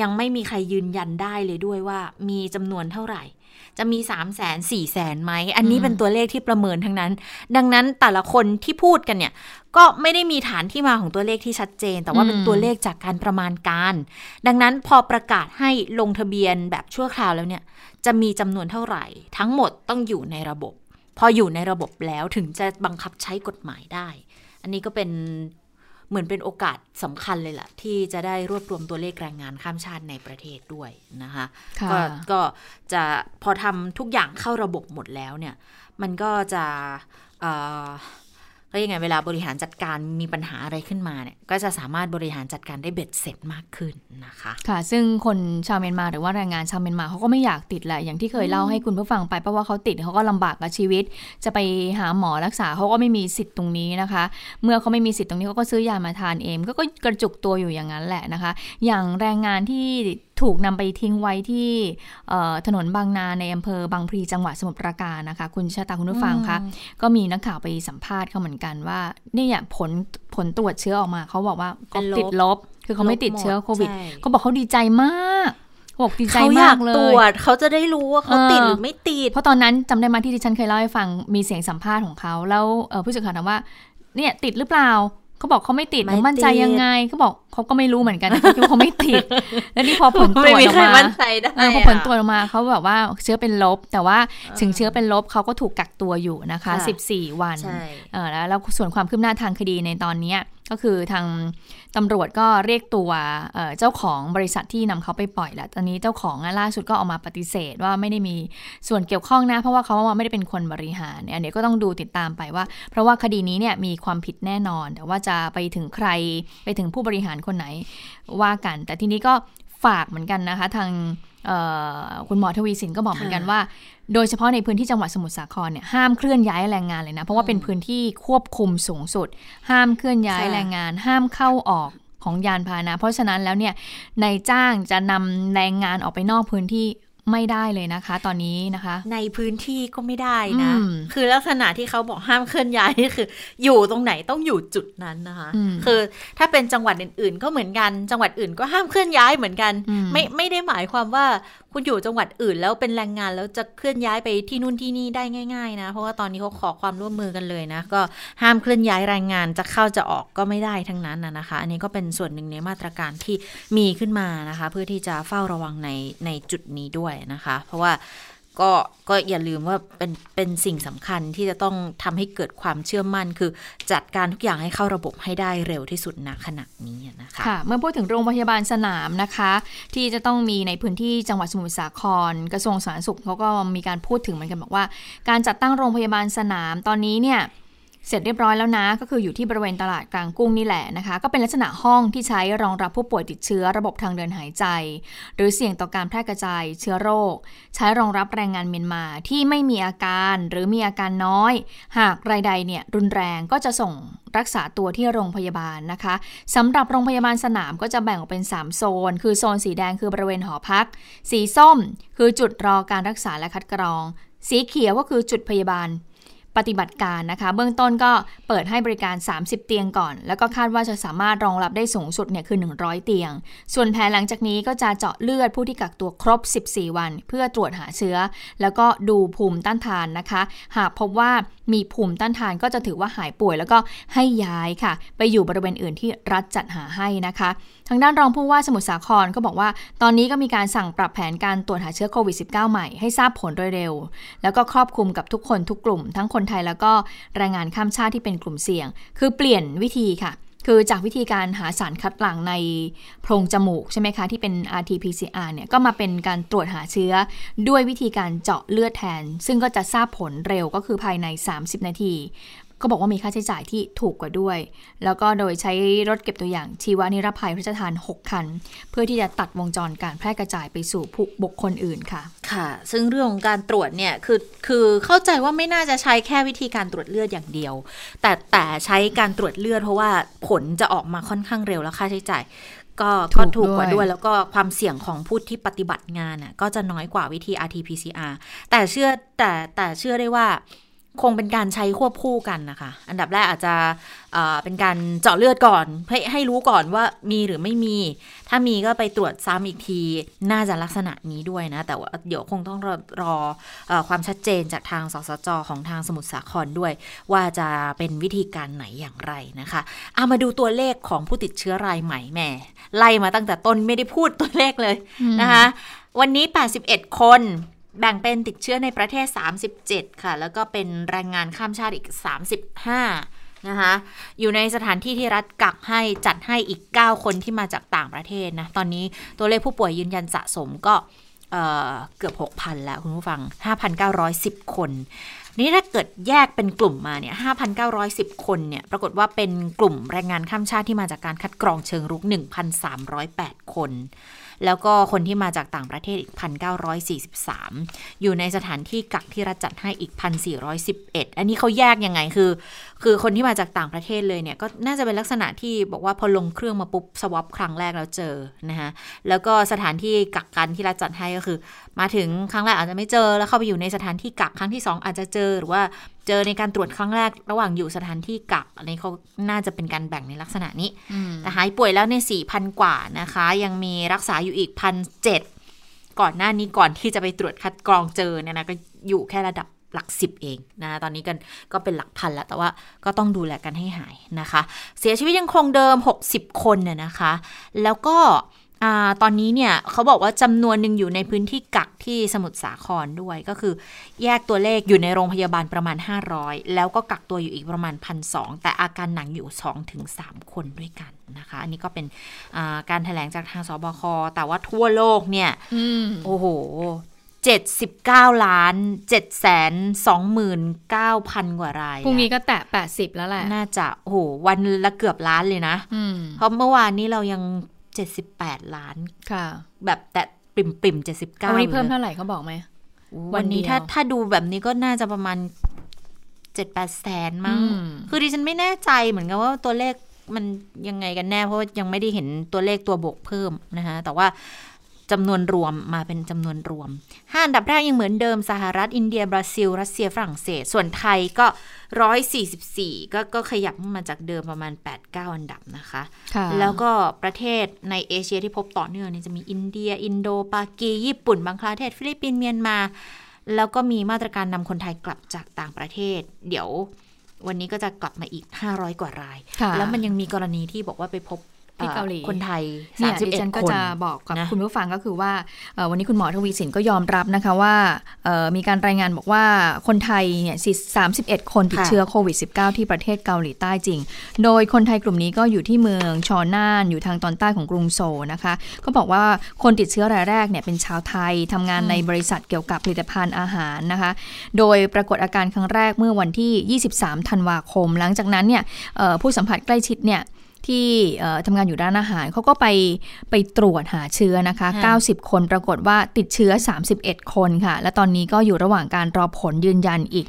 Speaker 1: ยังไม่มีใครยืนยันได้เลยด้วยว่ามีจำนวนเท่าไหร่ จะมี 3 0 0 0 0 0 4 0 0 0 0ไหม อันนี้
Speaker 2: อืม
Speaker 1: เป็นตัวเลขที่ประเมินทั้งนั้น ดังนั้นแต่ละคนที่พูดกันเนี่ย ก็ไม่ได้มีฐานที่มาของตัวเลขที่ชัดเจน แต่ว่าเป็นตัวเลขจากการประมาณการ ดังนั้นพอประกาศให้ลงทะเบียนแบบชั่วคราวแล้วเนี่ย จะมีจำนวนเท่าไหร่ ทั้งหมดต้องอยู่ในระบบ พออยู่ในระบบแล้วถึงจะบังคับใช้กฎหมายได้ อันนี้ก็เป็น เหมือนเป็นโอกาสสำคัญเลยล่ะ ที่จะได้รวบรวมตัวเลขแรงงานข้ามชาติในประเทศด้วยนะคะ
Speaker 2: ค่ะ
Speaker 1: ก็ก็จะพอทำทุกอย่างเข้าระบบหมดแล้วเนี่ย มันก็จะ็ยังไงเวลาบริหารจัดการมีปัญหาอะไรขึ้นมาเนี่ยก็จะสามารถบริหารจัดการได้เบ็ดเสร็จมากขึ้นนะคะ
Speaker 2: ค่ะ ซึ่งคนชาวเมียนมาหรือว่าแรงงานชาวเมียนมาเขาก็ไม่อยากติดแหละอย่างที่เคยเล่าให้คุณผู้ฟังไปเพราะว่าเขาติดเขาก็ลำบากกับชีวิต จะไปหาหมอรักษาเขาก็ไม่มีสิทธิ์ตรงนี้นะคะ เมื่อเขาไม่มีสิทธิ์ตรงนี้เขาก็ซื้อยามาทานเองก็กระจุกตัวอยู่อย่างนั้นแหละนะคะ อย่างแรงงานที่ถูกนำไปทิ้งไว้ที่เอ่อถนนบางนาในอำเภอบางพลีจังหวัดสมุทรปราการนะคะ คุณชะตาคุณผู้ฟังคะก็มีนักข่าวไปสัมภาษณ์เขาเหมือนกันว่าเนี่ยผลผลตรวจเชื้อออกมาเขาบอกว่าเขา
Speaker 1: เป็นลบ
Speaker 2: ติดลบ คือเขาไม่ติดเชื้อโควิด
Speaker 1: ใช่
Speaker 2: เขาบอกเขาดีใจมากเขาบอกดีใจ
Speaker 1: เขาอ
Speaker 2: มายา
Speaker 1: กก
Speaker 2: เล
Speaker 1: ตร
Speaker 2: ย
Speaker 1: วจเขาจะได้รู้ว่าเขา
Speaker 2: เออ
Speaker 1: ติดหรือไม่ติด
Speaker 2: เพราะตอนนั้นจำได้มาที่ดิฉันเคยเล่าให้ฟังมีเสียงสัมภาษณ์ของเขา แล้วเอ่อผู้สื่อข่าวถามว่าเนี่ยติดหรือเปล่า เขาบอกเขาไม่ติด
Speaker 1: ไม่
Speaker 2: หนูมั่นใจ
Speaker 1: ติด
Speaker 2: ยังไงเขาบอกเขาก็ไม่รู้เหมือนกันเขาคิดว่าเขาไม่ติด แล้วนี่พอผลตรวจ
Speaker 1: ไม่มี
Speaker 2: ออก
Speaker 1: ใคร
Speaker 2: มา
Speaker 1: มั่นใจได้
Speaker 2: เออพอผลตรวจออกมาเขาแบบว่าเชื้อเป็นลบ แต่ว่าถึงเชื้อเป็นลบเขาก็ถูกกักตัวอยู่นะคะ
Speaker 1: ค่ะ
Speaker 2: 14 วัน
Speaker 1: ใช่
Speaker 2: เออแล้วแล้วส่วนความคืบหน้าทางคดีในตอนเนี้ย ก็คือทางตำรวจก็เรียกตัวเจ้าของบริษัทที่นำเขาไปปล่อยแล้วตอนนี้เจ้าของล่าสุดก็ออกมาปฏิเสธว่าไม่ได้มีส่วนเกี่ยวข้องนะ เพราะว่าเขาว่าไม่ได้เป็นคนบริหารเนี่ยอันนี้ก็ต้องดูติดตามไปว่า เพราะว่าคดีนี้เนี่ยมีความผิดแน่นอน แต่ว่าจะไปถึงใครไปถึงผู้บริหารคนไหนว่ากัน แต่ทีนี้ก็ ฝากเหมือนกันนะคะ ทางเอ่อคุณหมอทวีสินก็บอกเหมือนกันว่า โดยเฉพาะในพื้นที่จังหวัดสมุทรสาครเนี่ยห้ามเคลื่อนย้ายแรงงานเลยนะ เพราะว่าเป็นพื้นที่ควบคุมสูงสุด ห้ามเคลื่อนย้าย
Speaker 1: ค่ะ
Speaker 2: แรงงาน ห้ามเข้าออกของยานพาหนะ เพราะฉะนั้นแล้วเนี่ยนายจ้างจะนำแรงงานออกไปนอกพื้นที่ ไม่ได้เลยนะคะ ตอนนี้นะคะ
Speaker 1: ในพื้นที่ก็ไม่ได้นะ
Speaker 2: อืม
Speaker 1: คือลักษณะที่เขาบอกห้ามเคลื่อนย้ายนี่คือ อยู่ตรงไหนต้องอยู่จุดนั้นนะคะ
Speaker 2: อืม
Speaker 1: คือถ้าเป็นจังหวัดอื่น ๆ ก็เหมือนกัน จังหวัดอื่นก็ห้ามเคลื่อนย้ายเหมือนกัน
Speaker 2: อืม
Speaker 1: ไม่ไม่ได้หมายความว่าคุณอยู่จังหวัดอื่นแล้วเป็นแรงงานแล้วจะเคลื่อนย้ายไปที่นู่นที่นี่ได้ง่าย ๆ นะ เพราะว่าตอนนี้เขาขอความร่วมมือกันเลยนะ ก็ห้ามเคลื่อนย้ายแรงงานจะเข้าจะออกก็ไม่ได้ทั้งนั้นนะนะคะ อันนี้ก็เป็นส่วนหนึ่งในมาตรการที่มีขึ้นมานะคะ เพื่อที่จะเฝ้าระวังในในจุดนี้ด้วยนะคะ เพราะว่าก็ก็อย่าลืมว่าเป็นเป็นสิ่งสำคัญที่จะต้องทำให้เกิดความเชื่อมั่น คือจัดการทุกอย่างให้เข้าระบบให้ได้เร็วที่สุดณขณะนี้นะคะ
Speaker 2: ค่ะเมื่อพูดถึงโรงพยาบาลสนามนะคะ ที่จะต้องมีในพื้นที่จังหวัดสมุทรสาคร กระทรวงสาธารณสุขเขาก็มีการพูดถึงเหมือนกันบอกว่า การจัดตั้งโรงพยาบาลสนามตอนนี้เนี่ย เสร็จเรียบร้อยแล้วนะ ก็คืออยู่ที่บริเวณตลาดกลางกุ้งนี่แหละนะคะ ก็เป็นลักษณะห้องที่ใช้รองรับผู้ป่วยติดเชื้อระบบทางเดินหายใจ หรือเสี่ยงต่อการแพร่กระจายเชื้อโรค ใช้รองรับแรงงานเมียนมาที่ไม่มีอาการหรือมีอาการน้อย หากรายใดเนี่ยรุนแรงก็จะส่งรักษาตัวที่โรงพยาบาลนะคะสำหรับโรงพยาบาลสนามก็จะแบ่งออกเป็น 3 โซน คือโซนสีแดงคือบริเวณหอพัก สีส้ม คือจุดรอการรักษาและคัดกรอง สีเขียวก็คือจุดพยาบาล ปฏิบัติการนะคะ เบื้องต้นก็เปิดให้บริการ 30 เตียงก่อน แล้วก็คาดว่าจะสามารถรองรับได้สูงสุดเนี่ยคือ 100 เตียง ส่วนแผนหลังจากนี้ก็จะเจาะเลือดผู้ที่กักตัวครบ 14 วัน เพื่อตรวจหาเชื้อ แล้วก็ดูภูมิต้านทานนะคะ หากพบว่ามีภูมิต้านทานก็จะถือว่าหายป่วย แล้วก็ให้ย้ายค่ะ ไปอยู่บริเวณอื่นที่รัฐจัดหาให้นะคะ ทางด้านรองผู้ว่าสมุทรสาครก็บอกว่า ตอนนี้ก็มีการสั่งปรับแผนการตรวจหาเชื้อโควิด -19 ใหม่ให้ทราบผลโดยเร็ว แล้วก็ครอบคลุมกับทุกคนทุกกลุ่มทั้งคนไทย แล้วก็แรงงานข้ามชาติที่เป็นกลุ่มเสี่ยง คือเปลี่ยนวิธีค่ะ คือจากวิธีการหาสารคัดหลั่งในโพรงจมูกใช่ไหมคะ ที่เป็น RT-PCR เนี่ยก็มาเป็นการตรวจหาเชื้อ ด้วยวิธีการเจาะเลือดแทน ซึ่งก็จะทราบผลเร็วก็คือภายใน 30 นาที ก็บอกว่ามีค่าใช้จ่ายที่ถูกกว่าด้วย แล้วก็โดยใช้รถเก็บตัวอย่างชีวนิรภัยพระราชทาน 6 คัน เพื่อที่จะตัดวงจรการแพร่กระจายไปสู่ผู้บุคคลอื่นค่ะ
Speaker 1: ค่ะ ซึ่งเรื่องของการตรวจเนี่ยคือคือเข้าใจว่าไม่น่าจะใช้แค่วิธีการตรวจเลือดอย่างเดียว แต่แต่ใช้การตรวจเลือดเพราะว่าผลจะออกมาค่อนข้างเร็วและค่าใช้จ่ายก็
Speaker 2: ถู
Speaker 1: ก็
Speaker 2: ก
Speaker 1: ถูกกว่า
Speaker 2: ด้วย
Speaker 1: ด้วยแล้วก็ความเสี่ยงของผู้ที่ปฏิบัติงานน่ะก็จะน้อยกว่าวิธี RT-PCR แต่เชื่อแต่แต่เชื่อได้ว่า คงเป็นการใช้ควบคู่กันนะคะ อันดับแรกอาจจะเอ่อเป็นการเจาะเลือดก่อนให้ให้รู้ก่อนว่ามีหรือไม่มี ถ้ามีก็ไปตรวจซ้ำอีกที น่าจะลักษณะนี้ด้วยนะ แต่ว่าเดี๋ยวคงต้องรอรอเออความชัดเจนจากทางสสจของทางสมุทรสาครด้วย ว่าจะเป็นวิธีการไหนอย่างไรนะคะเอามาดูตัวเลขของผู้ติดเชื้อรายใหม่แหม่ไล่มาตั้งแต่ต้นไม่ได้พูดตัวเลขเลยนะคะ วันนี้ 81 คน แบ่งเป็นติดเชื้อในประเทศ 37 ค่ะ แล้วก็เป็นแรงงานข้ามชาติอีก 35 นะคะ อยู่ในสถานที่ที่รัฐกักให้จัดให้อีก 9 คนที่มาจากต่างประเทศนะ ตอนนี้ตัวเลขผู้ป่วยยืนยันสะสมก็เเกือบ 6,000 แล้วคุณผู้ฟัง 5,910 คน นี่ถ้าเกิดแยกเป็นกลุ่มมาเนี่ย 5,910 คนเนี่ย ปรากฏว่าเป็นกลุ่มแรงงานข้ามชาติที่มาจากการคัดกรองเชิงรุก 1,308 คน แล้วก็คนที่มาจากต่างประเทศอีก 1,943 อยู่ในสถานที่กักที่รัฐจัดให้อีก 1,411 อันนี้เขาแยกยังไงคือคือคนที่มาจากต่างประเทศเลยเนี่ยก็น่าจะเป็นลักษณะที่บอกว่าพอลงเครื่องมาปุ๊บสวอปครั้งแรกแล้วเจอนะคะแล้วก็สถานที่กักกันที่รัฐจัดให้ก็คือ มาถึงครั้งแรกอาจจะไม่เจอแล้วเข้าไปอยู่ในสถานที่กักครั้งที่สองอาจจะเจอหรือว่าเจอในการตรวจครั้งแรกระหว่างอยู่สถานที่กักอันนี้เขาน่าจะเป็นการแบ่งในลักษณะนี้แต่หายป่วยแล้วในสี่พันกว่านะคะ ยังมีรักษาอยู่อีกพันเจ็ดก่อนหน้านี้ก่อนที่จะไปตรวจคัดกรองเจอเนี่ยนะก็อยู่แค่ระดับ หลักสิบเองนะตอนนี้กันก็เป็นหลักพันแล้วแต่ว่าก็ต้องดูแลกันให้หายนะคะ เสียชีวิตยังคงเดิม 60 คนเนี่ยนะคะ แล้วก็อ่าตอนนี้เนี่ยเขาบอกว่าจำนวนหนึ่งอยู่ในพื้นที่กักที่สมุทรสาครด้วยก็คือแยกตัวเลขอยู่ในโรงพยาบาลประมาณ 500 แล้วก็กักตัวอยู่อีกประมาณ 1,200 แต่อาการหนักอยู่ 2-3 คนด้วยกันนะคะ อันนี้ก็เป็นอ่าการแถลงจากทางสบคแต่ว่าทั่วโลกเนี่ย
Speaker 2: อืม
Speaker 1: โอ้โห 79 ล้าน7แสน29,000 กว่าราย
Speaker 2: พรุ่งนี้ก็แตะ 80 แล้วแหละ
Speaker 1: น่าจะโอ้โหวันละเกือบล้านเลยนะ
Speaker 2: อืม
Speaker 1: เพราะเมื่อวานนี้เรายัง 78 ล้าน
Speaker 2: ค่ะ
Speaker 1: แบบแต่ปริ่มปริมๆ79
Speaker 2: วันนี้เพิ่ม
Speaker 1: ลย
Speaker 2: เท่าไหร่เขาบอกไหม
Speaker 1: วันนี้
Speaker 2: วันเดียว
Speaker 1: ถ้าถ้าดูแบบนี้ก็น่าจะประมาณเจ็ดแปดแสนมั้ง
Speaker 2: อืม
Speaker 1: คือดิฉันไม่แน่ใจเหมือนกันว่าตัวเลขมันยังไงกันแน่ เพราะว่ายังไม่ได้เห็นตัวเลขตัวบวกเพิ่มนะคะแต่ว่า จำนวนรวมมาเป็นจำนวนรวมห้าอันดับแรกยังเหมือนเดิมสหรัฐอินเดีย บราซิล รัสเซียฝรั่งเศส ส่วนไทยก็ร้อยสี่สิบสี่ก็ก็ขยับมาจากเดิมประมาณแปดเก้าอันดับนะคะ
Speaker 2: ค่ะ
Speaker 1: แล้วก็ประเทศในเอเชียที่พบต่อเนื่องเนี่ยจะมีอินเดีย อินโดปากีญี่ปุ่นบังคลาเทศ ฟิลิปปินส์เมียนมา แล้วก็มีมาตรการนำคนไทยกลับจากต่างประเทศ เดี๋ยววันนี้ก็จะกลับมาอีก 500 กว่าราย
Speaker 2: ค่ะ
Speaker 1: แล้วมันยังมีกรณีที่บอกว่าไปพบ
Speaker 2: ที่เกาหลี
Speaker 1: คนไทย
Speaker 2: เนี่ยดิฉัน
Speaker 1: 31
Speaker 2: ก็
Speaker 1: คน
Speaker 2: จะบอกกับ
Speaker 1: นะ
Speaker 2: คุณผู้ฟังก็คือว่าเอ่อวันนี้คุณหมอทวีสินก็ยอมรับนะคะว่าเอ่อมีการรายงานบอกว่าคนไทยเนี่ย31 คนติด
Speaker 1: ค่ะ
Speaker 2: เชื้อโควิด -19 ที่ประเทศเกาหลีใต้จริง โดยคนไทยกลุ่มนี้ก็อยู่ที่เมืองชอน่านอยู่ทางตอนใต้ของกรุงโซลนะคะ ก็บอกว่าคนติดเชื้อรายแรกเนี่ยเป็นชาวไทยทำงานในบริษัทเกี่ยวกับผลิตภัณฑ์อาหารนะคะ โดยปรากฏอาการครั้งแรกเมื่อวันที่ 23 ธันวาคม หลังจากนั้นเนี่ยเอ่อผู้สัมผัสใกล้ชิดเนี่ย ที่เอ่อทำงานอยู่ร้านอาหารเขาก็ไปไปตรวจหาเชื้อนะคะ
Speaker 1: ค่ะ
Speaker 2: 90 คนปรากฏว่าติดเชื้อ 31 คนค่ะ และตอนนี้ก็อยู่ระหว่างการรอผลยืนยันอีก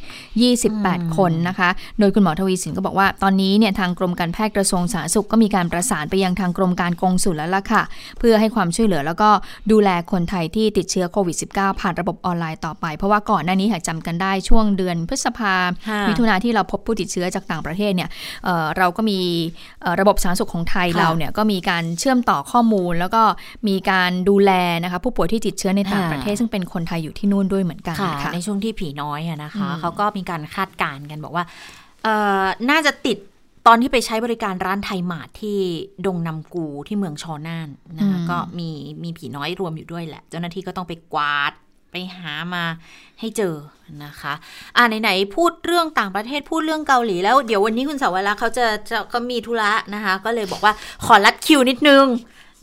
Speaker 2: 28 คนนะคะ โดยคุณหมอทวีสินก็บอกว่าตอนนี้เนี่ยทางกรมการแพทย์กระทรวงสาธารณสุขก็มีการประสานไปยังทางกรมการกงสุลแล้วล่ะค่ะ เพื่อให้ความช่วยเหลือแล้วก็ดูแลคนไทยที่ติดเชื้อโควิด -19 ผ่านระบบออนไลน์ต่อไป เพราะว่าก่อนหน้านี้หากจำกันได้ช่วงเดือนพฤษภา
Speaker 1: ค่ะ
Speaker 2: มิถุนาที่เราพบผู้ติดเชื้อจากต่างประเทศเนี่ยเอ่อเราก็มีเอ่อระบบสาธารณสุขของไทย
Speaker 1: ค่ะ
Speaker 2: เราเนี่ยก็มีการเชื่อมต่อข้อมูล แล้วก็มีการดูแลนะคะผู้ป่วยที่ติดเชื้อในต่าง
Speaker 1: ค่ะ
Speaker 2: ประเทศ ซึ่งเป็นคนไทยอยู่ที่นู่นด้วยเหมือนกัน
Speaker 1: ค่ะ
Speaker 2: ค่ะ
Speaker 1: ในช่วงที่ผีน้อยอะนะคะ
Speaker 2: อืม
Speaker 1: เขาก็มีการคาดการณ์กันบอกว่าเอ่อน่าจะติดตอนที่ไปใช้บริการร้านไทยหมาดที่ดงนำกูที่เมืองชอน่านนะคะก็มีมีผีน้อยรวมอยู่ด้วยแหละ เจ้าหน้าที่ก็ต้องไปกวาดไป หามาให้เจอนะคะอ่าไหนๆพูดเรื่องต่างประเทศพูดเรื่องเกาหลีแล้วเดี๋ยววันนี้คุณสาวรักษ์เขาจะจะก็มีธุระนะคะ ก็เลยบอกว่าขอรัดคิวนิดนึง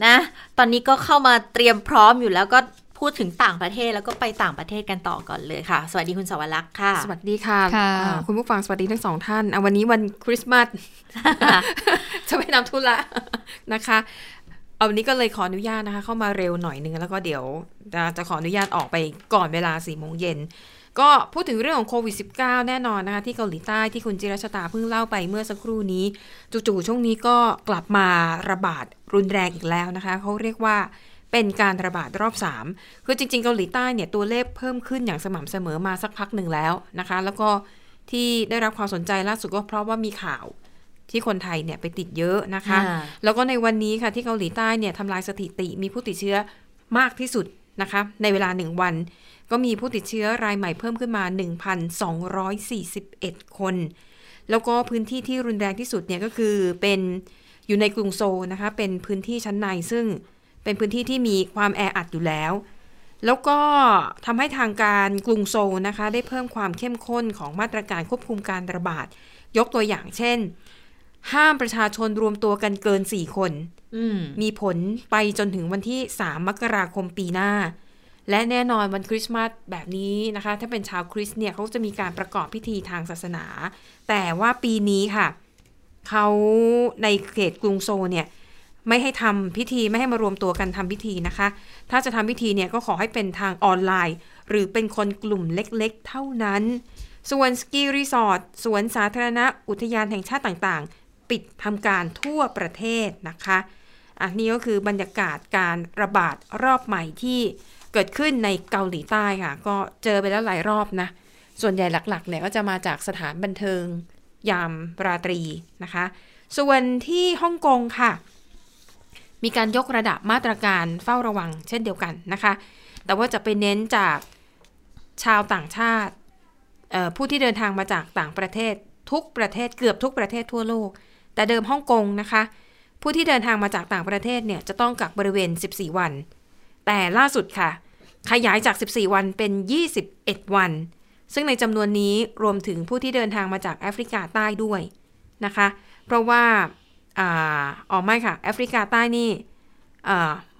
Speaker 1: นะ ตอนนี้ก็เข้ามาเตรียมพร้อมอยู่แล้วก็พูดถึงต่างประเทศแล้วก็ไปต่างประเทศกันต่อก่อนเลยค่ะ สวัสดีคุณสาวรักษ์ค่ะ
Speaker 5: สวัสดีค่ะ
Speaker 2: ค่ะ
Speaker 5: อ่าคุณผู้ฟังสวัสดีทั้งสองท่านอะวันนี้วันคริสต์มาสจะไปนำธุระนะคะ เอาวันนี้ก็เลยขออนุญาตนะคะ เข้ามาเร็วหน่อยนึงแล้วก็เดี๋ยวจะจะขออนุญาตออกไปก่อนเวลา4ี่โมงเย็นก็พูดถึงเรื่องของโควิด -19 แน่นอนนะคะ ที่เกาหลีใต้ที่คุณจิรชตาเพิ่งเล่าไปเมื่อสักครู่นี้ จู่ๆช่วงนี้ก็กลับมาระบาดรุนแรงอีกแล้วนะคะ เขาเรียกว่าเป็นการระบาดรอบ 3 คือจริง ๆ เกาหลีใต้เนี่ยตัวเลขเพิ่มขึ้นอย่างสม่ำเสมอมาสักพักหนึ่งแล้วนะคะ แล้วก็ที่ได้รับความสนใจล่าสุดก็เพราะว่ามีข่าว ที่คนไทยเนี่ยไปติดเยอะนะคะ
Speaker 1: ค่ะ
Speaker 5: แล้วก็ในวันนี้ค่ะที่เกาหลีใต้เนี่ยทำลายสถิติมีผู้ติดเชื้อมากที่สุดนะคะ ในเวลาหนึ่งวัน ก็มีผู้ติดเชื้อรายใหม่เพิ่มขึ้นมา 1,241 คน แล้วก็พื้นที่ที่รุนแรงที่สุดเนี่ยก็คือเป็นอยู่ในกรุงโซลนะคะ เป็นพื้นที่ชั้นในซึ่งเป็นพื้นที่ที่มีความแออัดอยู่แล้ว แล้วก็ทำให้ทางการกรุงโซลนะคะ ได้เพิ่มความเข้มข้นของมาตรการควบคุมการระบาด ยกตัวอย่างเช่น ห้ามประชาชนรวมตัวกันเกิน4คน
Speaker 1: อืม
Speaker 5: มีผลไปจนถึงวันที่3มกราคมปีหน้า และแน่นอนวันคริสต์มาสแบบนี้นะคะ ถ้าเป็นชาวคริสต์เนี่ยเขาจะมีการประกอบพิธีทางศาสนา แต่ว่าปีนี้ค่ะ เขาในเขตกรุงโซลเนี่ยไม่ให้ทำพิธีไม่ให้มารวมตัวกันทำพิธีนะคะ ถ้าจะทำพิธีเนี่ยก็ขอให้เป็นทางออนไลน์ หรือเป็นคนกลุ่มเล็กๆ เท่านั้น ส่วนสกีรีสอร์ทสวนสาธารณะอุทยานแห่งชาติต่างๆ ปิดทำการทั่วประเทศนะคะอันนี้ก็คือบรรยากาศการระบาดรอบใหม่ที่เกิดขึ้นในเกาหลีใต้ค่ะ ก็เจอไปแล้วหลายรอบนะ ส่วนใหญ่หลักๆเนี่ยก็จะมาจากสถานบันเทิงยามราตรีนะคะ ส่วนที่ฮ่องกงค่ะ มีการยกระดับมาตรการเฝ้าระวังเช่นเดียวกันนะคะ แต่ว่าจะไปเน้นจากชาวต่างชาติผู้ที่เดินทางมาจากต่างประเทศทุกประเทศเกือบทุกประเทศทั่วโลก แต่เดิมฮ่องกงนะคะ ผู้ที่เดินทางมาจากต่างประเทศเนี่ยจะต้องกักบริเวณ 14 วัน แต่ล่าสุดค่ะ ขยายจาก 14 วันเป็น 21 วัน ซึ่งในจำนวนนี้รวมถึงผู้ที่เดินทางมาจากแอฟริกาใต้ด้วยนะคะ เพราะว่าอ๋อไม่ค่ะแอฟริกาใต้นี่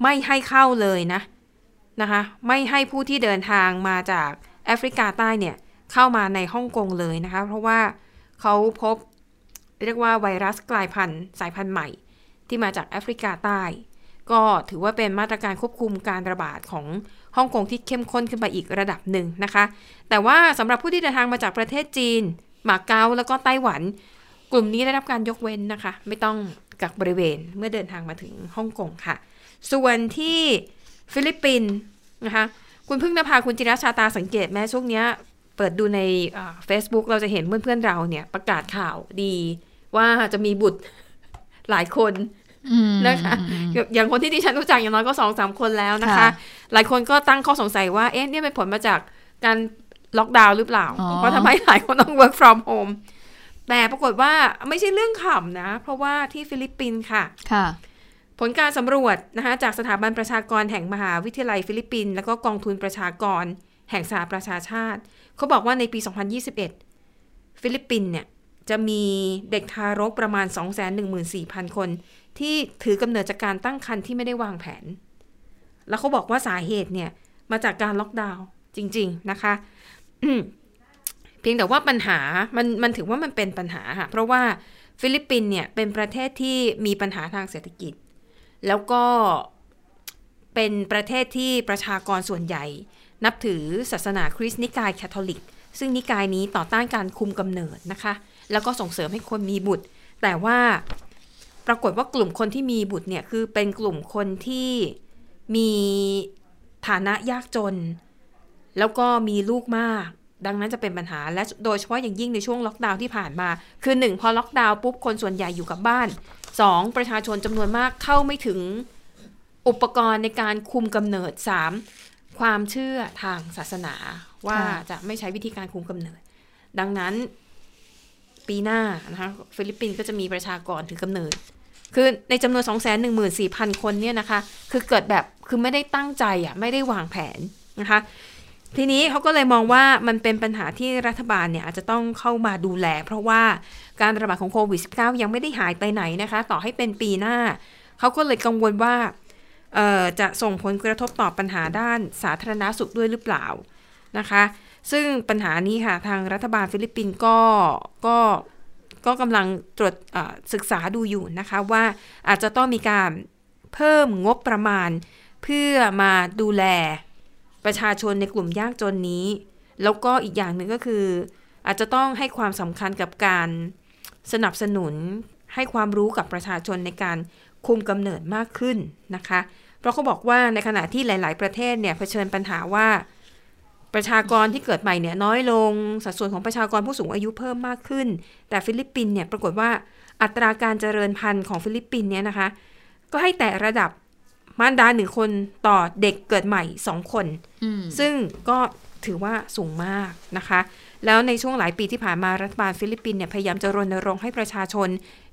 Speaker 5: ไม่ให้เข้าเลยนะนะคะไม่ให้ผู้ที่เดินทางมาจากแอฟริกาใต้เนี่ยเข้ามาในฮ่องกงเลยนะคะ เพราะว่าเขาพบ เรียกว่าไวรัสกลายพันธุ์สายพันธุ์ใหม่ ที่มาจากแอฟริกาใต้ ก็ถือว่าเป็นมาตรการควบคุมการระบาดของฮ่องกงที่เข้มข้นขึ้นไปอีกระดับหนึ่งนะคะ แต่ว่าสำหรับผู้ที่เดินทางมาจากประเทศจีนหมาเก๊าแล้วก็ไต้หวัน กลุ่มนี้ได้รับการยกเว้นนะคะ ไม่ต้องกักบริเวณเมื่อเดินทางมาถึงฮ่องกงค่ะ ส่วนที่ฟิลิปปินส์นะคะคุณพึ่งนภาคุณจิรชาตาสังเกตแม้ช่วงเนี้ยเปิดดูในเฟซบุ๊กเราจะเห็นเพื่อนๆเราเนี่ยประกาศข่าวดี ว่าจะมีบุตรหลายคน
Speaker 2: อืม
Speaker 5: นะคะอย่างคนที่ดิฉันรู้จักอย่างน้อยก็สองสามคนแล้วนะคะ
Speaker 2: ค่ะ
Speaker 5: หลายคนก็ตั้งข้อสงสัยว่าเอ๊ะเนี่ยเป็นผลมาจากการล็อกดาวน์หรือเปล่า
Speaker 2: อ๋อ
Speaker 5: เพราะทำให้หลายคนต้อง work from home แต่ปรากฏว่าไม่ใช่เรื่องขำนะ เพราะว่าที่ฟิลิปปินส์ค่ะ
Speaker 2: ค่ะ
Speaker 5: ผลการสำรวจนะคะจากสถาบันประชากรแห่งมหาวิทยาลัยฟิลิปปินส์แล้วก็กองทุนประชากร แห่งสหประชาชาติ เขาบอกว่าในปี 2021 ฟิลิปปินส์เนี่ย จะมีเด็กทารกประมาณ 214,000 คน ที่ถือกำเนิดจากการตั้งครรภ์ที่ไม่ได้วางแผน แล้วเขาบอกว่าสาเหตุเนี่ย มาจากการล็อกดาวน์จริง ๆ นะคะเพียงแต่ว่าปัญหามันมันถือว่ามันเป็นปัญหาค่ะ เพราะว่าฟิลิปปินเนี่ยเป็นประเทศที่มีปัญหาทางเศรษฐกิจ แล้วก็เป็นประเทศที่ประชากรส่วนใหญ่ นับถือศาสนาคริสต์นิกายแคทอลิก ซึ่งนิกายนี้ต่อต้านการคุมกำเนิดนะคะ แล้วก็ส่งเสริมให้คนมีบุตร แต่ว่าปรากฏว่ากลุ่มคนที่มีบุตรเนี่ยคือเป็นกลุ่มคนที่มีฐานะยากจน แล้วก็มีลูกมาก ดังนั้นจะเป็นปัญหาและโดยเฉพาะอย่างยิ่งในช่วงล็อกดาวน์ที่ผ่านมา คือหนึ่งพอล็อกดาวน์ปุ๊บคนส่วนใหญ่อยู่กับบ้านสองประชาชนจำนวนมากเข้าไม่ถึงอุปกรณ์ในการคุมกำเนิดสามความเชื่อทางศาสนาว่า
Speaker 2: ค่ะ
Speaker 5: จะไม่ใช้วิธีการคุมกำเนิด ดังนั้น ปีหน้านะคะฟิลิปปินส์ก็จะมีประชากรถือกำเนิด คือในจำนวน 2 1 4 0 0 0 คนเนี่ยนะคะ คือเกิดแบบคือไม่ได้ตั้งใจอะไม่ได้วางแผนนะคะ ทีนี้เขาก็เลยมองว่ามันเป็นปัญหาที่รัฐบาลเนี่ยอาจจะต้องเข้ามาดูแล เพราะว่าการระบาดของโควิด -19 ยังไม่ได้หายไปไหนนะคะ ต่อให้เป็นปีหน้า เขาก็เลยกังวลว่าจะส่งผลกระทบต่อปัญหาด้านสาธารณาสุขด้วยหรือเปล่านะคะ ซึ่งปัญหานี้ค่ะ ทางรัฐบาลฟิลิปปินส์ก็ก็ก็กำลังตรวจศึกษาดูอยู่นะคะว่าอาจจะต้องมีการเพิ่มงบประมาณ เพื่อมาดูแลประชาชนในกลุ่มยากจนนี้ แล้วก็อีกอย่างหนึ่งก็คือ อาจจะต้องให้ความสำคัญกับการสนับสนุนให้ความรู้กับประชาชนในการคุมกำเนิดมากขึ้นนะคะ เพราะเขาบอกว่าในขณะที่หลาย ๆ ประเทศเนี่ยเผชิญปัญหาว่า ประชากรที่เกิดใหม่เนี่ยน้อยลง สัดส่วนของประชากรผู้สูงอายุเพิ่มมากขึ้น แต่ฟิลิปปินส์เนี่ยปรากฏว่าอัตราการเจริญพันธุ์ของฟิลิปปินส์เนี่ยนะคะ ก็ให้แต่ระดับมารดาหนึ่งคนต่อเด็กเกิดใหม่สองคน
Speaker 2: อืม
Speaker 5: ซึ่งก็ถือว่าสูงมากนะคะ แล้วในช่วงหลายปีที่ผ่านมารัฐบาลฟิลิปปินส์เนี่ยพยายามจะรณรงค์ให้ประชาชน